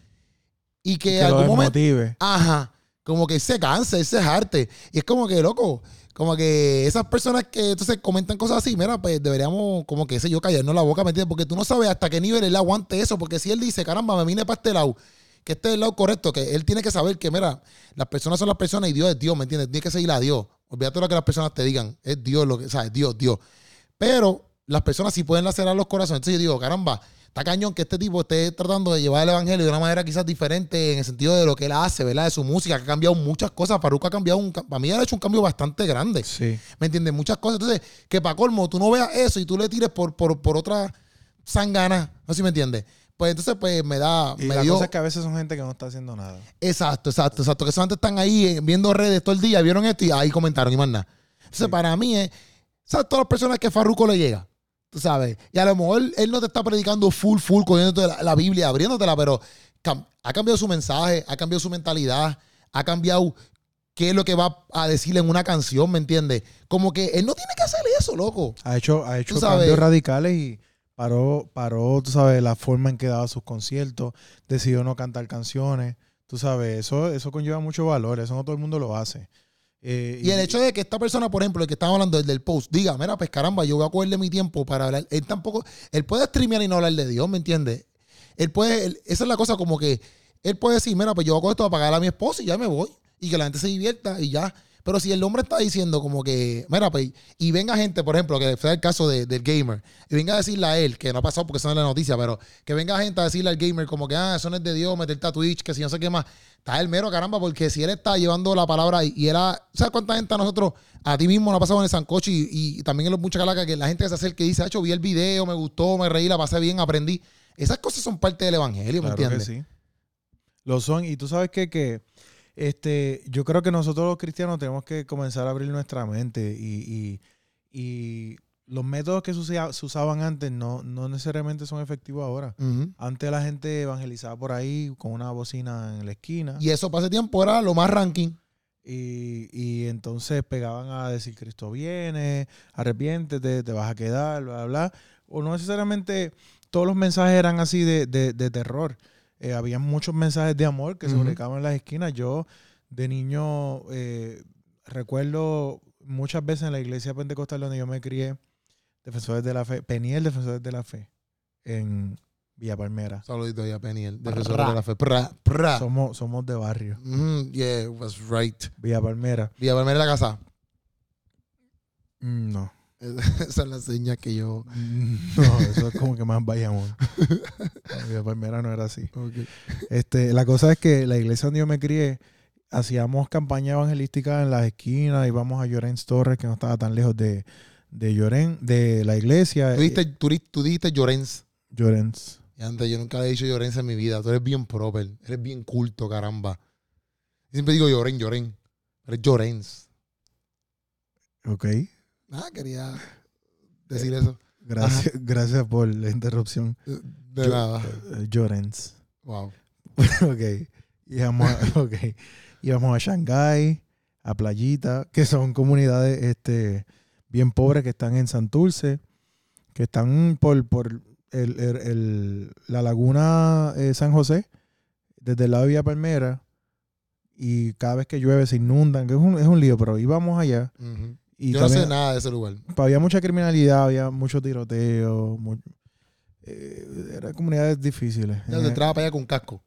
B: y que,
A: Que
B: algún momento. Ajá. Como que se cansa, ese es arte. Y es como que, loco, como que esas personas que entonces comentan cosas así, mira, pues deberíamos, como que sé yo, callarnos la boca, ¿me entiendes? Porque tú no sabes hasta qué nivel él aguante eso. Porque si él dice, caramba, me vine para este lado, que este es el lado correcto, que él tiene que saber que, mira, las personas son las personas y Dios es Dios, ¿me entiendes? Tienes que seguir a Dios. Olvídate lo que las personas te digan. Es Dios lo que, o sea, es Dios, Dios. Pero las personas sí pueden lacerar los corazones. Entonces yo digo, caramba, está cañón que este tipo esté tratando de llevar el evangelio de una manera quizás diferente en el sentido de lo que él hace, ¿verdad? De su música, que ha cambiado muchas cosas. Farruko ha cambiado, un, para mí él ha hecho un cambio bastante grande.
A: Sí.
B: ¿Me entiendes? Muchas cosas. Entonces, que para colmo, tú no veas eso y tú le tires por, por, por otra sangana. No sé si me entiendes. Pues entonces, pues me da.
A: Y
B: me
A: la
B: dio,
A: cosa es que a veces son gente que no está haciendo nada.
B: Exacto, exacto, exacto. Que solamente están ahí eh, viendo redes todo el día, vieron esto y ahí comentaron y más nada. Entonces,
A: Sí.
B: para mí es, ¿sabes? Todas las personas que Farruko le llega, tú sabes. Y a lo mejor él no te está predicando full, full, cogiéndote la, la Biblia, abriéndotela, pero cam- ha cambiado su mensaje, ha cambiado su mentalidad, ha cambiado qué es lo que va a decirle en una canción, ¿me entiendes? Como que él no tiene que hacer eso, loco.
A: Ha hecho, ha hecho cambios radicales y paró, paró, tú sabes, la forma en que daba sus conciertos, decidió no cantar canciones. Tú sabes, eso, eso conlleva mucho valor, eso no todo el mundo lo hace. Eh,
B: Y el hecho de que esta persona, por ejemplo, el que estaba hablando del, del post, diga, mira, pues caramba, yo voy a cogerle mi tiempo para hablar. Él tampoco, él puede streamear y no hablar de Dios, ¿me entiendes? Él puede, él- esa es la cosa como que él puede decir, mira, pues yo voy a coger esto para pagar a mi esposa y ya me voy. Y que la gente se divierta y ya. Pero si el hombre está diciendo como que, mira, pues, y venga gente, por ejemplo, que fue el caso de- del gamer, y venga a decirle a él, que no ha pasado porque eso no es la noticia, pero que venga gente a decirle al gamer como que, ah, eso no es de Dios, meterte a Twitch, que si no sé qué más. Está el mero, caramba, porque si él está llevando la palabra y, y era, ¿sabes cuánta gente a nosotros, a ti mismo, nos ha pasado en el Sancocho y, y también en los muchas calacas, que la gente que se acerca y dice, hecho, vi el video, me gustó, me reí, la pasé bien, aprendí. Esas cosas son parte del evangelio, ¿me
A: Claro que
B: entiendes?
A: sí. Lo son. Y tú sabes que, que este, yo creo que nosotros los cristianos tenemos que comenzar a abrir nuestra mente y, y- y los métodos que se, usa- se usaban antes no, no necesariamente son efectivos ahora. Antes la gente evangelizaba por ahí con una bocina en la esquina
B: Y eso para ese tiempo era lo más ranking.
A: y, y entonces pegaban a decir Cristo viene, arrepiéntete, te vas a quedar, bla, bla. O no necesariamente todos los mensajes eran así de, de- de terror. Eh, había muchos mensajes de amor que se
B: Ujú.
A: publicaban en las esquinas. Yo de niño eh, recuerdo muchas veces en la iglesia pentecostal donde yo me crié, Defensores de la Fe, Peniel Defensores de la Fe, en Villa Palmera.
B: Saludito ahí a Peniel,
A: Pra.
B: defensor de la fe. Pra, pra.
A: Somos, somos de barrio,
B: Mhm, yeah, was right.
A: Villa Palmera.
B: Villa Palmera de la casa.
A: Mm, No.
B: Esa es la seña que yo.
A: No, eso es como que más. No, Villa Palmera no era así. Este, la cosa es que la iglesia donde yo me crié, hacíamos campaña evangelística en las esquinas, íbamos a Llorens Torres, que no estaba tan lejos de, de Lloren, de la iglesia.
B: Tú dijiste, tú, tú dijiste Llorens.
A: Llorens.
B: Y antes yo nunca le he dicho Llorens en mi vida. Tú eres bien proper. Eres bien culto, caramba. Siempre digo Lloren, Lloren. Eres Llorens.
A: Ok.
B: Ah, quería decir eso.
A: Gracias, gracias por la interrupción.
B: De
A: Yo-
B: nada.
A: Eh, Llorens.
B: Wow.
A: ok. Íbamos a, ok. Íbamos a Shanghái, a Playita, que son comunidades este, bien pobres que están en Santurce, que están por, por el- el- el- la laguna eh, San José, desde el lado de Villa Palmera, y cada vez que llueve se inundan, que es un, es un lío, pero íbamos allá.
B: Ujú.
A: Y
B: Yo no sé nada de ese lugar.
A: había mucha criminalidad, había mucho tiroteo, mu- eh, eran comunidades difíciles.
B: Ya te entraba para allá con casco.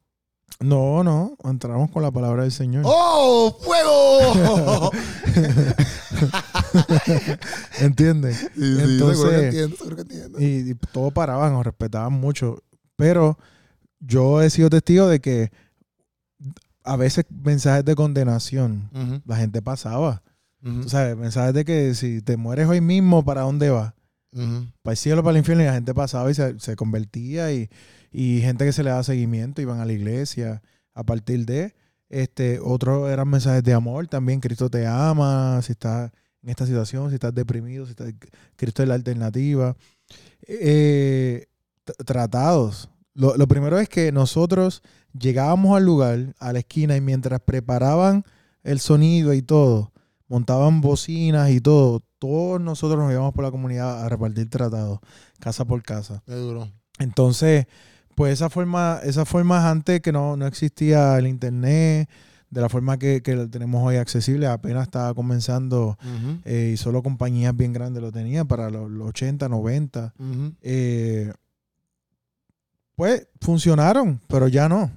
A: No, no, entramos con la palabra del Señor.
B: ¡Oh, fuego!
A: ¿Entiendes?
B: Sí, sí,
A: Entonces-
B: seguro que entiendo, seguro que entiendo.
A: Y, y todo paraban, nos respetaban mucho. Pero yo he sido testigo de que a veces mensajes de condenación la gente pasaba.
B: Ujú,
A: Tú sabes, mensajes de que si te mueres hoy mismo, ¿para dónde vas?
B: ujú.
A: Para el cielo, para el infierno. Y la gente pasaba y se, se convertía. Y, y gente que se le daba seguimiento, iban a la iglesia a partir de. Este, otros eran mensajes de amor también. Cristo te ama. Si estás en esta situación, si estás deprimido, si estás, Cristo es la alternativa. Eh, tratados. Lo, lo primero es que nosotros llegábamos al lugar, a la esquina, y mientras preparaban el sonido y todo, montaban bocinas y todo, todos nosotros nos íbamos por la comunidad a repartir tratados, casa por casa.
B: Qué duro.
A: Entonces, pues esa forma, esa forma antes que no, no existía el internet, de la forma que, que lo tenemos hoy accesible, apenas estaba comenzando eh, y solo compañías bien grandes lo tenían para los, los 80, 90.
B: ujú.
A: eh, pues funcionaron, pero ya no.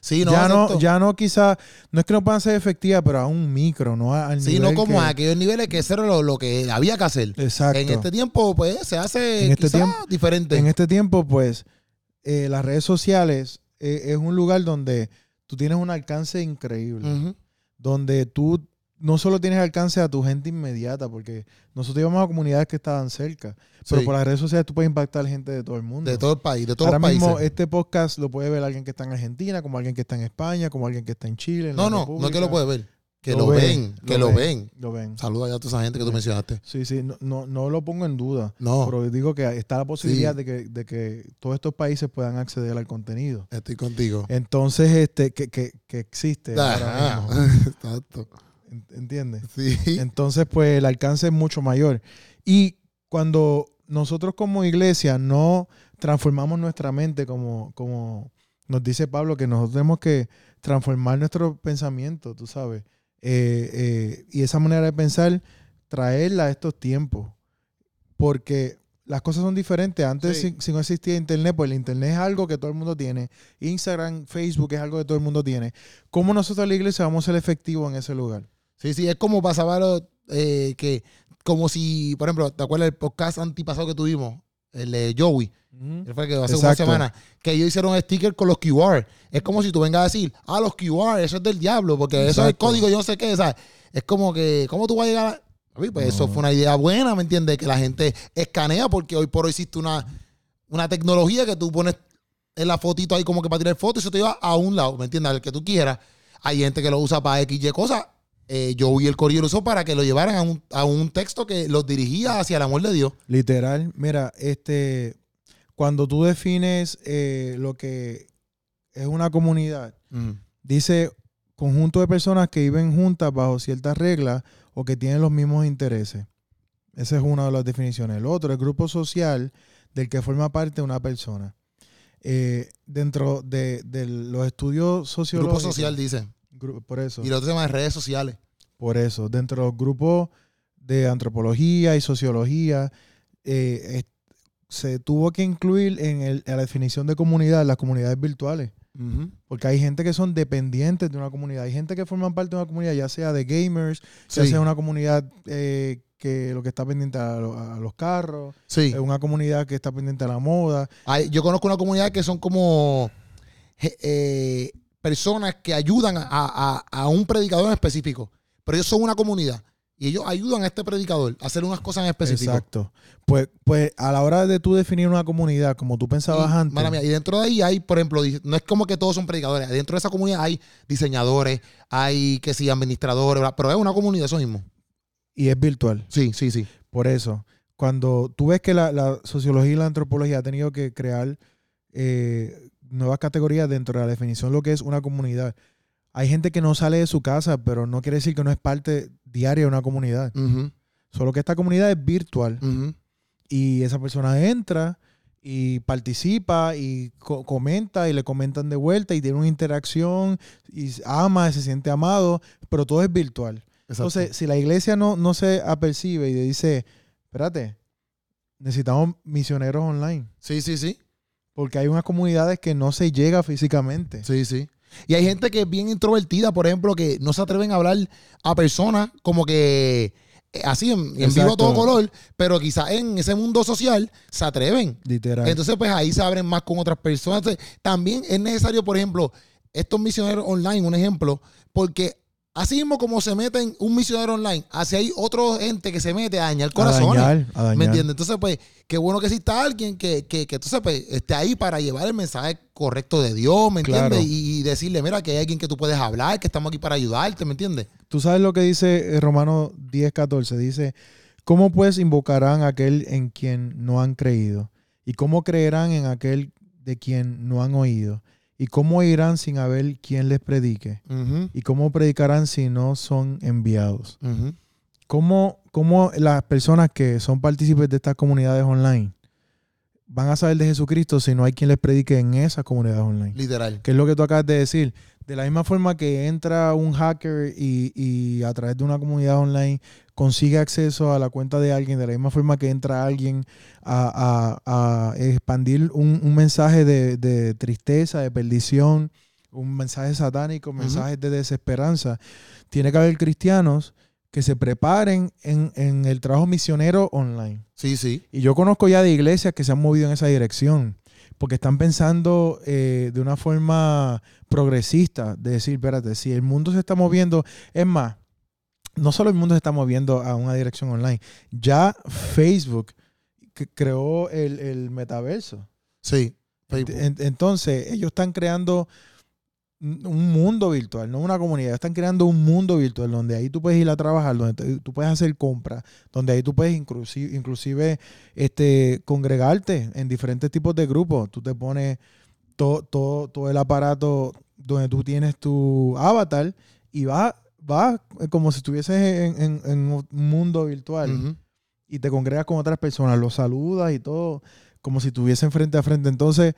B: Sí, no,
A: ya no, ya no quizá, no es que no puedan ser efectivas, pero a un micro, no a- al
B: Sí,
A: nivel
B: no como
A: que-
B: a aquellos niveles que eso era lo, lo que había que hacer.
A: Exacto.
B: En este tiempo, pues, se hace
A: En este
B: quizá
A: tiempo-
B: diferente.
A: en este tiempo, pues, eh, las redes sociales eh, es un lugar donde tú tienes un alcance increíble. Donde tú no solo tienes alcance a tu gente inmediata, porque nosotros íbamos a comunidades que estaban cerca, pero
B: Sí.
A: por las redes sociales tú puedes impactar gente de todo el mundo.
B: De todo el país, de todos
A: Ahora
B: los
A: mismo
B: países.
A: este podcast lo puede ver alguien que está en Argentina, como alguien que está en España, como alguien que está en Chile. en la
B: no, no, no
A: República.
B: es que lo puede ver. Que
A: Lo
B: lo,
A: ven,
B: que lo
A: ven.
B: ven.
A: Lo ven.
B: Saluda ya a toda esa gente que tú mencionaste.
A: Sí, sí, no, no, no lo pongo en duda,
B: No,
A: pero digo que está la posibilidad
B: Sí.
A: de, que, de que todos estos países puedan acceder al contenido.
B: estoy contigo.
A: Entonces, este, que, que, que existe mismo.
B: Exacto.
A: En- ¿entiendes?
B: Sí.
A: Entonces, pues el alcance es mucho mayor. Y cuando nosotros como iglesia no transformamos nuestra mente, como, como nos dice Pablo, que nosotros tenemos que transformar nuestro pensamiento, tú sabes. Eh, eh, y esa manera de pensar, traerla a estos tiempos. Porque las cosas son diferentes. Antes,
B: Sí.
A: si, si no existía Internet, pues el Internet es algo que todo el mundo tiene. Instagram, Facebook es algo que todo el mundo tiene. ¿Cómo nosotros la iglesia vamos a ser efectivos en ese lugar?
B: Sí, sí, es como pasaba lo, eh, que, como si, por ejemplo, ¿te acuerdas del podcast antipasado que tuvimos? El de Joey. Él fue el que hace una
A: Exacto.
B: semana. Que ellos hicieron sticker con los QR. Es como si tú vengas a decir, ah, los QR, eso es del diablo, porque eso es el código, yo no sé qué, ¿sabes? Es como que, ¿cómo tú vas a llegar a.? Pues eso fue una idea buena, ¿me entiendes? Que la gente escanea, porque hoy por hoy existe una, una tecnología que tú pones en la fotito ahí como que para tirar fotos y eso te lleva a un lado, ¿me entiendes? Al que tú quieras. Hay gente que lo usa para X, Y cosas. Eh, yo vi el corriero usó para que lo llevaran a un, a un texto que los dirigía hacia el amor de Dios.
A: Literal, mira, este, cuando tú defines eh, lo que es una comunidad, dice conjunto de personas que viven juntas bajo ciertas reglas o que tienen los mismos intereses. Esa es una de las definiciones. El otro, el grupo social del que forma parte una persona. Eh, dentro de, de los estudios sociológicos.
B: Grupo social dice.
A: Por eso.
B: Y lo otro se llama redes sociales.
A: Por eso, dentro de los grupos de antropología y sociología, eh, se tuvo que incluir en, el- en la definición de comunidad las comunidades virtuales. Porque hay gente que son dependientes de una comunidad. Hay gente que forman parte de una comunidad, ya sea de gamers, ya
B: Sí.
A: sea una comunidad eh, que lo que está pendiente a, lo- a los carros,
B: Sí.
A: es una comunidad que está pendiente a la moda.
B: Hay- yo conozco una comunidad que son como eh, personas que ayudan a, a- a un predicador en específico. Pero ellos son una comunidad. Y ellos ayudan a este predicador a hacer unas cosas en específico.
A: Exacto. Pues, pues a la hora de tú definir una comunidad, como tú pensabas
B: Y,
A: antes.
B: mala mía, y dentro de ahí hay, por ejemplo, no es como que todos son predicadores. Dentro de esa comunidad hay diseñadores, hay que sí, administradores, pero es una comunidad eso mismo.
A: y es virtual.
B: Sí, sí, sí.
A: Por eso, cuando tú ves que la, la sociología y la antropología ha tenido que crear eh, nuevas categorías dentro de la definición de lo que es una comunidad, hay gente que no sale de su casa, pero no quiere decir que no es parte diaria de una comunidad. Solo que esta comunidad es virtual y esa persona entra y participa y co- comenta y le comentan de vuelta y tiene una interacción y ama, se siente amado, pero todo es virtual.
B: Exacto.
A: Entonces, si la iglesia no, no se apercibe y le dice, espérate, necesitamos misioneros online,
B: sí, sí, sí.
A: Porque hay unas comunidades que no se llega físicamente.
B: Sí, sí. Y hay gente que es bien introvertida, por ejemplo, que no se atreven a hablar a personas como que eh, así en, en vivo a todo color, pero quizás en ese mundo social se atreven.
A: Literal.
B: Entonces, pues ahí se abren más con otras personas. Entonces, también es necesario, por ejemplo, estos misioneros online, un ejemplo, porque así mismo como se meten un misionero online, así hay otro gente que se mete a dañar
A: a
B: corazones.
A: dañar, a dañar.
B: ¿Me entiendes? Entonces, pues, qué bueno que exista alguien que, que, que entonces, pues, esté ahí para llevar el mensaje correcto de Dios, ¿me entiendes?
A: Claro.
B: Y, y decirle, mira, que hay alguien que tú puedes hablar, que estamos aquí para ayudarte, ¿me entiendes?
A: Tú sabes lo que dice Romanos 10, 14. Dice, ¿cómo pues invocarán a aquel en quien no han creído? ¿Y cómo creerán en aquel de quien no han oído? ¿Y cómo irán sin haber quien les predique? ¿Y cómo predicarán si no son enviados? ¿Cómo, cómo las personas que son partícipes de estas comunidades online van a saber de Jesucristo si no hay quien les predique en esas comunidades online?
B: Literal.
A: que es lo que tú acabas de decir. De la misma forma que entra un hacker y, y a través de una comunidad online consigue acceso a la cuenta de alguien, de la misma forma que entra alguien a, a- a expandir un, un mensaje de, de tristeza, de perdición, un mensaje satánico, mensajes de desesperanza, tiene que haber cristianos que se preparen en, en el trabajo misionero online.
B: Sí, sí.
A: Y yo conozco ya de iglesias que se han movido en esa dirección, porque están pensando eh, de una forma progresista, de decir, espérate, si el mundo se está moviendo, es más, no solo el mundo se está moviendo a una dirección online, ya Facebook creó el, el metaverso.
B: Sí. Facebook.
A: En- entonces, ellos están creando un un mundo virtual, no una comunidad. Están creando un mundo virtual donde ahí tú puedes ir a trabajar, donde te- tú puedes hacer compras, donde ahí tú puedes inclusive, inclusive este, congregarte en diferentes tipos de grupos. Tú te pones todo, todo, todo el aparato donde tú tienes tu avatar y vas vas como si estuvieses en, en- en un mundo virtual y te congregas con otras personas, los saludas y todo, como si estuviesen frente a frente. Entonces,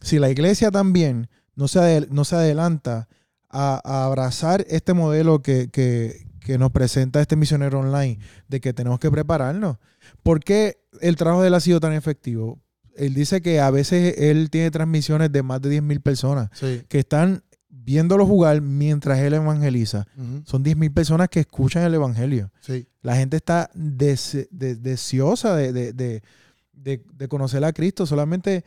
A: si la iglesia también no se, no se adelanta a, a abrazar este modelo que, que- que nos presenta este misionero online, de que tenemos que prepararnos, ¿por qué el trabajo de él ha sido tan efectivo? Él dice que a veces él tiene transmisiones de más de 10.000 personas
B: Sí.
A: que están viéndolo jugar mientras él evangeliza.
B: Ujú.
A: Son 10.000 personas que escuchan el evangelio.
B: Sí.
A: La gente está dese- de- deseosa de, de- de- de- de conocer a Cristo. Solamente,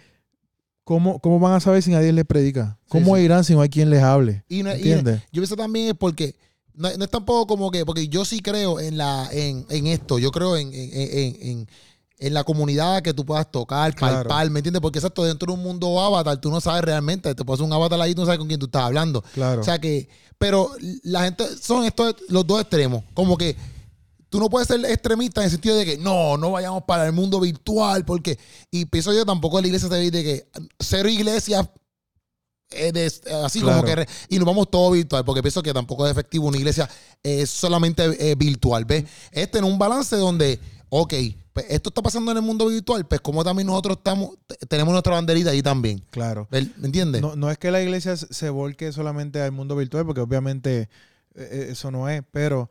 A: ¿cómo, ¿cómo van a saber si nadie les predica? ¿Cómo
B: sí.
A: irán si no hay quien les hable?
B: Y, no- y-
A: ¿Entiendes?
B: yo pienso también es porque no, no es tampoco como que, porque yo sí creo en la en, en esto, yo creo en, en, en- en- la comunidad que tú puedas tocar,
A: Claro.
B: palpar, ¿me entiendes? Porque exacto, dentro de un mundo avatar, tú no sabes realmente, te pones un avatar ahí, tú no sabes con quién tú estás hablando.
A: Claro.
B: O sea que, pero la gente son estos los dos extremos. Como que tú no puedes ser extremista en el sentido de que no, no vayamos para el mundo virtual, porque, y pienso yo tampoco en la iglesia ve de que cero iglesias. eh, de- así
A: Claro.
B: como que y nos vamos todo virtual porque pienso que tampoco es efectivo una iglesia eh, solamente eh, virtual ¿ves? es tener un balance donde ok pues esto está pasando en el mundo virtual pues como también nosotros estamos tenemos nuestra banderita ahí también
A: claro.
B: ¿me entiendes?
A: No, no es que la iglesia se volque solamente al mundo virtual, porque obviamente eh, eh, eso no es, pero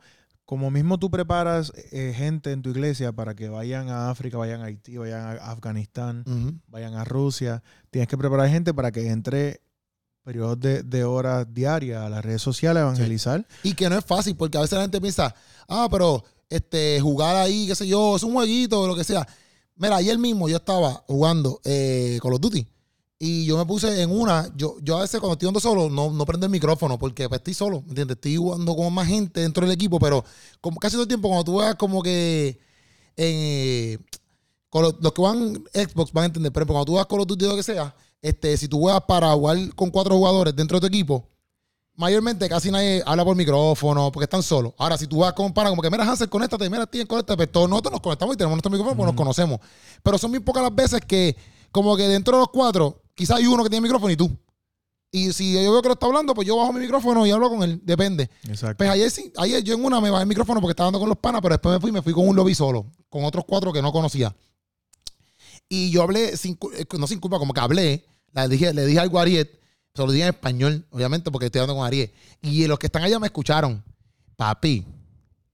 A: como mismo tú preparas eh, gente en tu iglesia para que vayan a África, vayan a Haití, vayan a Afganistán, vayan a Rusia, tienes que preparar gente para que entre periodos de, de horas diarias a las redes sociales a evangelizar.
B: Y que no es fácil, porque a veces la gente piensa, ah, pero este, jugar ahí, qué sé yo, es un jueguito o lo que sea. Mira, ayer mismo yo estaba jugando eh, Call of Duty. Y yo me puse en una, yo, yo a veces cuando estoy jugando solo, no, no prendo el micrófono, porque pues, estoy solo, ¿me entiendes? Estoy jugando con más gente dentro del equipo, pero como casi todo el tiempo, cuando tú veas como que eh, con los, los que van Xbox van a entender, pero cuando tú vas Call of Duty o lo que sea, este, si tú juegas para jugar con cuatro jugadores dentro de tu equipo, mayormente casi nadie habla por micrófono porque están solos. Ahora, si tú vas con para como que, mira, Hansel, conéctate, mira, Steven, conéctate, pues todos nosotros nos conectamos y tenemos nuestro micrófono porque nos conocemos. Pero son muy pocas las veces que, como que dentro de los cuatro, quizás hay uno que tiene micrófono y tú. Y si yo veo que lo está hablando, pues yo bajo mi micrófono y hablo con él, depende.
A: Exacto.
B: Pues ayer sí, ayer yo en una me bajé el micrófono porque estaba hablando con los panas, pero después me fui, me fui con un lobby solo, con otros cuatro que no conocía. Y yo hablé, sin, eh, no sin culpa, como que hablé, le dije, le dije algo a Ariet, se lo dije en español, obviamente, porque estoy hablando con Ariet. Y los que están allá me escucharon. Papi,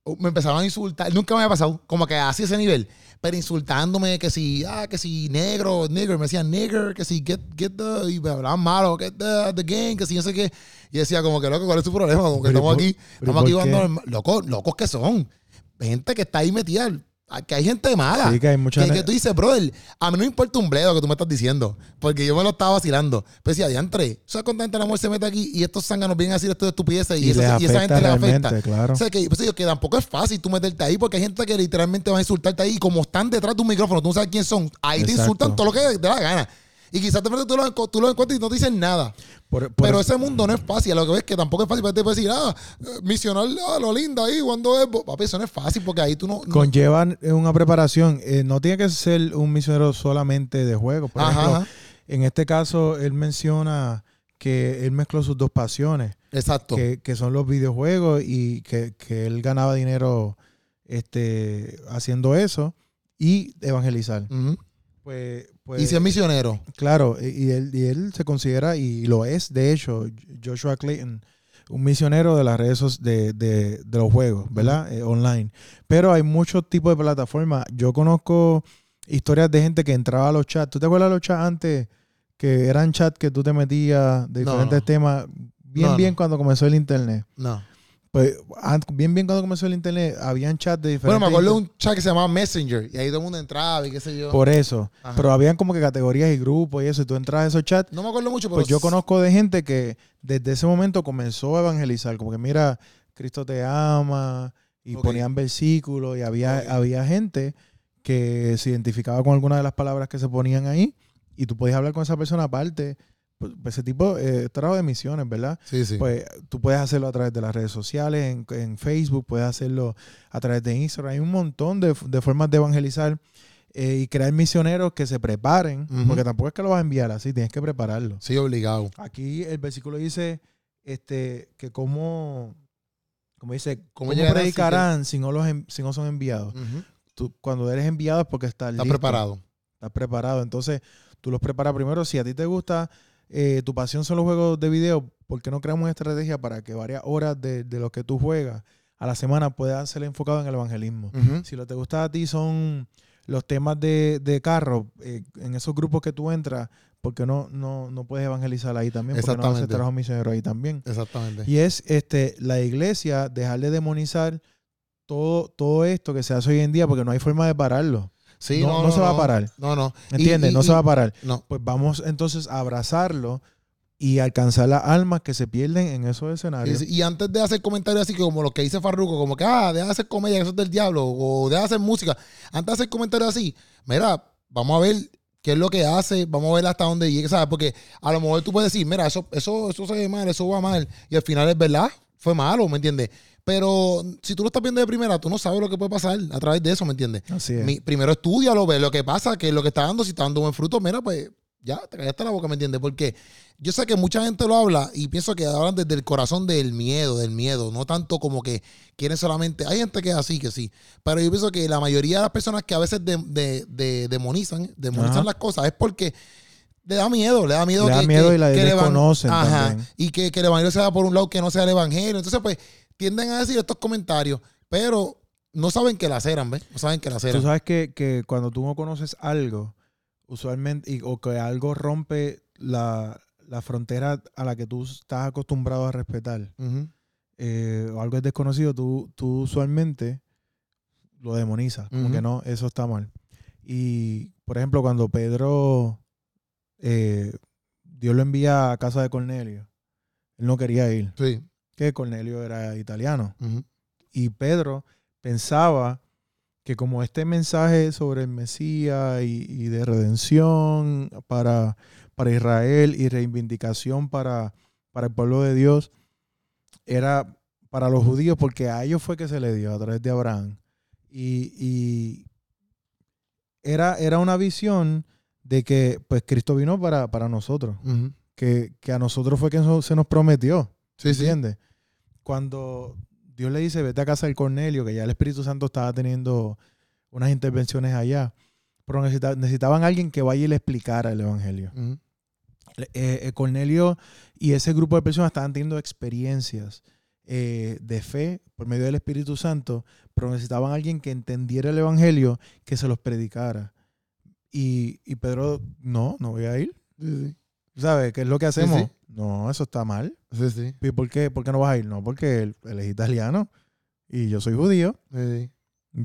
B: uh, me empezaron a insultar, nunca me había pasado, como que así ese nivel, pero insultándome que si, ah, que si negro, nigger, me decían nigger, que si get, get the, y me hablaban malo, get the, the game, que si no sé qué. Y decía como que, loco, ¿cuál es tu problema? Como que
A: Pero ¿y
B: estamos
A: por-
B: aquí, estamos aquí jugando, locos, locos que son. Gente que está ahí metida, que hay gente mala.
A: Sí, que hay mucha
B: Que, que tú dices, brother, a mí no me importa un bledo que tú me estás diciendo, porque yo me lo estaba vacilando. Pero decía, diantre, ¿sabes cuánta gente el amor se mete aquí y estos zánganos vienen a decir esto de estupideces y,
A: Y
B: esa, y esa gente le afecta?
A: claro.
B: O sea, que, pues, que tampoco es fácil tú meterte ahí porque hay gente que literalmente va a insultarte ahí y como están detrás de un micrófono, tú no sabes quién son, ahí te insultan todo lo que te da la gana. Y quizás de frente tú lo, tú lo encuentras y no te dicen nada.
A: Por- por
B: Pero
A: eso-
B: ese mundo no es fácil. Lo que ves que tampoco es fácil. Te puede decir, ah, eh, misionar ah, lo linda ahí, cuando es. Papi, eso no es fácil porque ahí tú no. no-
A: conllevan una preparación. Eh, no tiene que ser un misionero solamente de juegos. Por
B: Ajá,
A: ejemplo,
B: ajá.
A: en este caso, él menciona que él mezcló sus dos pasiones,
B: Exacto.
A: que, que son los videojuegos y que, que él ganaba dinero este, haciendo eso y evangelizar.
B: Ujú.
A: Pues, pues
B: y si es misionero.
A: claro, y y él, y él se considera, y lo es, de hecho, Joshua Clayton, un misionero de las redes de, de, de los juegos, ¿verdad? Eh, online. Pero hay muchos tipos de plataformas. Yo conozco historias de gente que entraba a los chats. ¿Tú te acuerdas de los chats antes? Que eran chats que tú te metías de diferentes
B: no.
A: temas. Bien,
B: No,
A: bien cuando comenzó el internet.
B: No.
A: Pues bien, bien cuando comenzó el internet, habían chats de diferentes.
B: Bueno, me acuerdo de un chat que se llamaba Messenger. Y ahí todo el mundo entraba y qué sé yo.
A: Por eso.
B: Ajá.
A: Pero habían como que categorías y grupos y eso. Y tú entras a esos chats
B: no me acuerdo mucho, pero.
A: Pues yo conozco de gente que desde ese momento comenzó a evangelizar, como que mira, Cristo te ama, y ponían versículos, y había, había gente que se identificaba con alguna de las palabras que se ponían ahí, y tú podías hablar con esa persona aparte. Pues, pues ese tipo eh, es trabajo de misiones, ¿verdad?
B: Sí, sí.
A: Pues tú puedes hacerlo a través de las redes sociales, en, en Facebook, puedes hacerlo a través de Instagram. Hay un montón de, de formas de evangelizar eh, y crear misioneros que se preparen, porque tampoco es que lo vas a enviar así, tienes que prepararlo.
B: sí, obligado.
A: Aquí el versículo dice este, que como como dice,
B: ¿Cómo
A: ¿cómo,
B: llegarán si
A: predicarán si no, los, en- si no son enviados?
B: Ujú.
A: Tú, cuando eres enviado es porque estás
B: Está
A: listo,
B: preparado.
A: Estás preparado. Entonces, tú los preparas primero. Si a ti te gusta, eh, tu pasión son los juegos de video, ¿por qué no creamos una estrategia para que varias horas de, de lo que tú juegas a la semana puedan ser enfocado en el evangelismo? Si lo que te gusta a ti son los temas de, de carro, eh, en esos grupos que tú entras, ¿por qué no, no, no puedes evangelizar ahí también? ¿Por qué no haces
B: Exactamente.
A: trabajo misionero ahí también?
B: Exactamente.
A: Y es este, la iglesia dejar de demonizar todo, todo esto que se hace hoy en día, porque no hay forma de pararlo.
B: Sí,
A: no- no se va a parar.
B: No, no.
A: ¿Entiendes?
B: y-
A: no se va a parar.
B: No.
A: Pues vamos entonces a abrazarlo y alcanzar las almas que se pierden en esos escenarios.
B: Y, y antes de hacer comentarios así como lo que dice Farruko, como que, ah, deja de hacer comedia, que eso es del diablo, o deja de hacer música. Antes de hacer comentarios así, mira, vamos a ver qué es lo que hace, vamos a ver hasta dónde llega, ¿sabes? Porque a lo mejor tú puedes decir, mira, eso, eso, eso se ve mal, eso va mal, y al final es verdad, fue malo, ¿me entiendes? Pero si tú lo estás viendo de primera, tú no sabes lo que puede pasar a través de eso, ¿me entiendes?
A: Así es.
B: Mi- primero estudialo, ve lo que pasa, que lo que está dando, si está dando buen fruto, mira, pues ya, te callaste la boca, ¿me entiendes? Porque yo sé que mucha gente lo habla y pienso que hablan desde el corazón del miedo, del miedo, no tanto como que quieren solamente. Hay gente que es así, que sí, pero yo pienso que la mayoría de las personas que a veces de, de- de- demonizan, demonizan
A: Ajá.
B: las cosas es porque le da miedo, le da miedo
A: Le da
B: que,
A: miedo
B: que-
A: y la
B: que evan-
A: desconocen
B: Ajá, y que, que el evangelio sea por un lado que no sea el evangelio. Entonces, pues, tienden a decir estos comentarios, pero no saben que la ceran, ¿ves? No saben que la
A: Tú
B: ceran.
A: sabes que, que cuando tú no conoces algo, usualmente, y- o que algo rompe la, la frontera a la que tú estás acostumbrado a respetar, eh, o algo es desconocido, tú, tú usualmente lo demonizas. Como que no, eso está mal. Y, por ejemplo, cuando Pedro, eh, Dios lo envía a casa de Cornelio, él no quería ir,
B: Sí.
A: Que Cornelio era italiano. Y Pedro pensaba que como este mensaje sobre el Mesías y, y de redención para, para Israel y reivindicación para, para el pueblo de Dios era para los judíos porque a ellos fue que se le dio a través de Abraham. Y, y era, era una visión de que pues Cristo vino para, para nosotros, que, que a nosotros fue que se nos prometió.
B: Sí, sí.
A: Cuando Dios le dice, vete a casa del Cornelio, que ya el Espíritu Santo estaba teniendo unas intervenciones allá, pero necesita- necesitaban alguien que vaya y le explicara el Evangelio. Eh, eh, Cornelio y ese grupo de personas estaban teniendo experiencias eh, de fe por medio del Espíritu Santo, pero necesitaban alguien que entendiera el Evangelio, que se los predicara. Y, y Pedro, no, no voy a ir.
B: Sí,
A: ¿Sabes? ¿Qué es lo que hacemos?
B: sí.
A: No, eso está mal.
B: Sí. Sí,
A: ¿Y por qué, por qué no vas a ir? No, porque él, él es italiano y yo soy judío.
B: sí.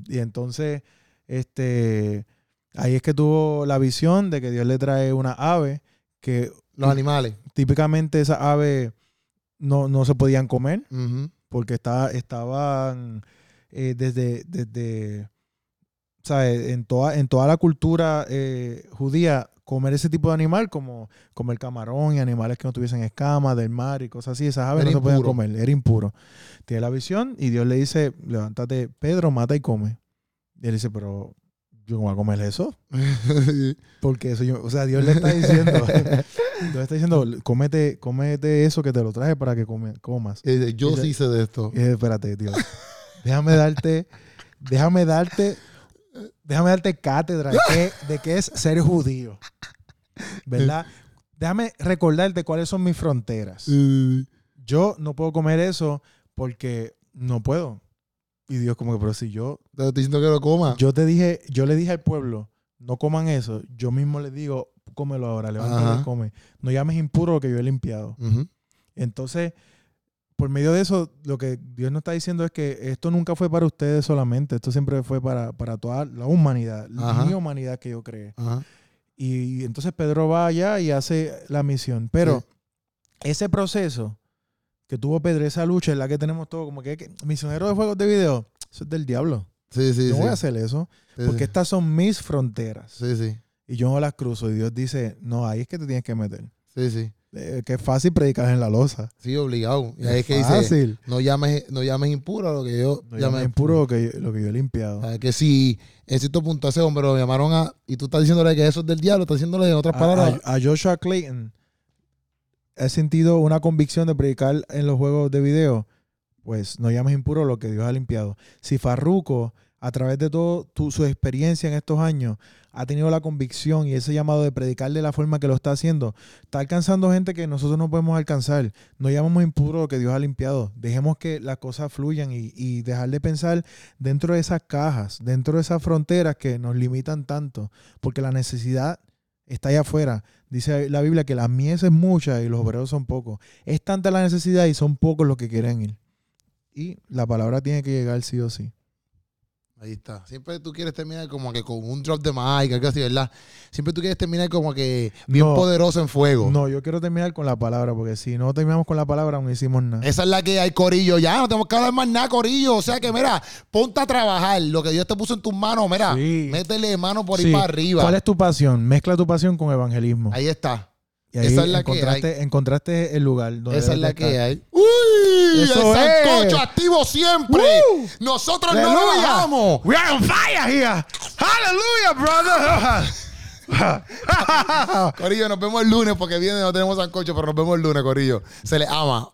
A: Y entonces, este, ahí es que tuvo la visión de que Dios le trae una ave que
B: Los animales.
A: típicamente esas aves no, no se podían comer porque estaba, estaban eh, desde, desde ¿sabes? En, toda, en toda la cultura eh, judía, comer ese tipo de animal, como comer camarón y animales que no tuviesen escamas del mar y cosas así, esas aves
B: Era
A: no se podían comer, era impuro. Tiene la visión y Dios le dice, levántate, Pedro, mata y come. Y él dice, pero yo no voy a comer eso. Porque eso yo, o sea, Dios le está diciendo, Dios le está diciendo, cómete, cómete eso que te lo traje para que come- comas.
B: Y dice, Yo
A: Dice-
B: sí sé de esto.
A: Y espérate, Dios. Déjame darte, déjame darte, déjame darte cátedra de qué, de qué es ser judío. ¿Verdad? Déjame recordarte cuáles son mis fronteras. Yo no puedo comer eso porque no puedo. Y Dios como que, pero si yo,
B: Te estoy diciendo que lo coma.
A: yo te dije, yo le dije al pueblo, no coman eso. Yo mismo les digo, cómelo ahora, levántate
B: Ajá.
A: y come. No llames impuro lo que yo he limpiado. Entonces, por medio de eso, lo que Dios nos está diciendo es que esto nunca fue para ustedes solamente, esto siempre fue para, para toda la humanidad,
B: Ajá.
A: mi humanidad que yo creé.
B: Ajá.
A: Y entonces Pedro va allá y hace la misión. Pero
B: Sí.
A: ese proceso que tuvo Pedro, esa lucha en la que tenemos todo, como que, que misionero de juegos de video, eso es del diablo.
B: Sí, sí,
A: Yo no
B: sí.
A: voy a hacer eso,
B: Sí,
A: porque estas son mis fronteras.
B: Sí, sí.
A: Y yo no las cruzo. Y Dios dice, no, ahí es que te tienes que meter.
B: Sí, sí.
A: Eh, que es fácil predicar en la losa.
B: Sí, obligado. Y ahí es que dice,
A: fácil.
B: no llames, no llames impuro lo que yo
A: No
B: llame
A: llames impuro lo que, yo, lo que yo he limpiado.
B: O sea, que si en cierto punto ese hombre lo llamaron a. Y tú estás diciéndole que eso es del diablo, estás diciéndole en otras
A: A,
B: palabras.
A: a- a Joshua Clayton he sentido una convicción de predicar en los juegos de video pues no llames impuro lo que Dios ha limpiado. Si Farruco, a través de todo su experiencia en estos años, ha tenido la convicción y ese llamado de predicar de la forma que lo está haciendo, está alcanzando gente que nosotros no podemos alcanzar. No llamamos impuro lo que Dios ha limpiado. Dejemos que las cosas fluyan y, y dejar de pensar dentro de esas cajas, dentro de esas fronteras que nos limitan tanto, porque la necesidad está allá afuera. Dice la Biblia que la mies es mucha y los obreros son pocos. Es tanta la necesidad y son pocos los que quieren ir. Y la palabra tiene que llegar sí o sí.
B: Ahí está. Siempre tú quieres terminar como que con un drop de mic, algo así, ¿verdad? Siempre tú quieres terminar como que bien
A: No.
B: poderoso en fuego.
A: No, yo quiero terminar con la palabra, porque si no terminamos con la palabra, no hicimos nada.
B: Esa es la que hay, Corillo. Ya no tenemos que hablar más nada, Corillo. O sea que, mira, ponte a trabajar. Lo que Dios te puso en tus manos, mira,
A: Sí.
B: métele mano por
A: Sí.
B: ahí para arriba.
A: ¿Cuál es tu pasión? Mezcla tu pasión con evangelismo.
B: Ahí está.
A: y ahí
B: esa es la que
A: encontraste, encontraste el lugar donde
B: Esa es la que hay. ¡Uy!
A: Eso
B: el sancocho
A: es.
B: activo siempre.
A: ¡Woo!
B: Nosotros no lo
A: Aleluya.
B: bajamos.
A: We are on fire here. Hallelujah, brother.
B: Corillo, nos vemos el lunes porque viene no tenemos sancocho, pero nos vemos el lunes, Corillo. Se le ama.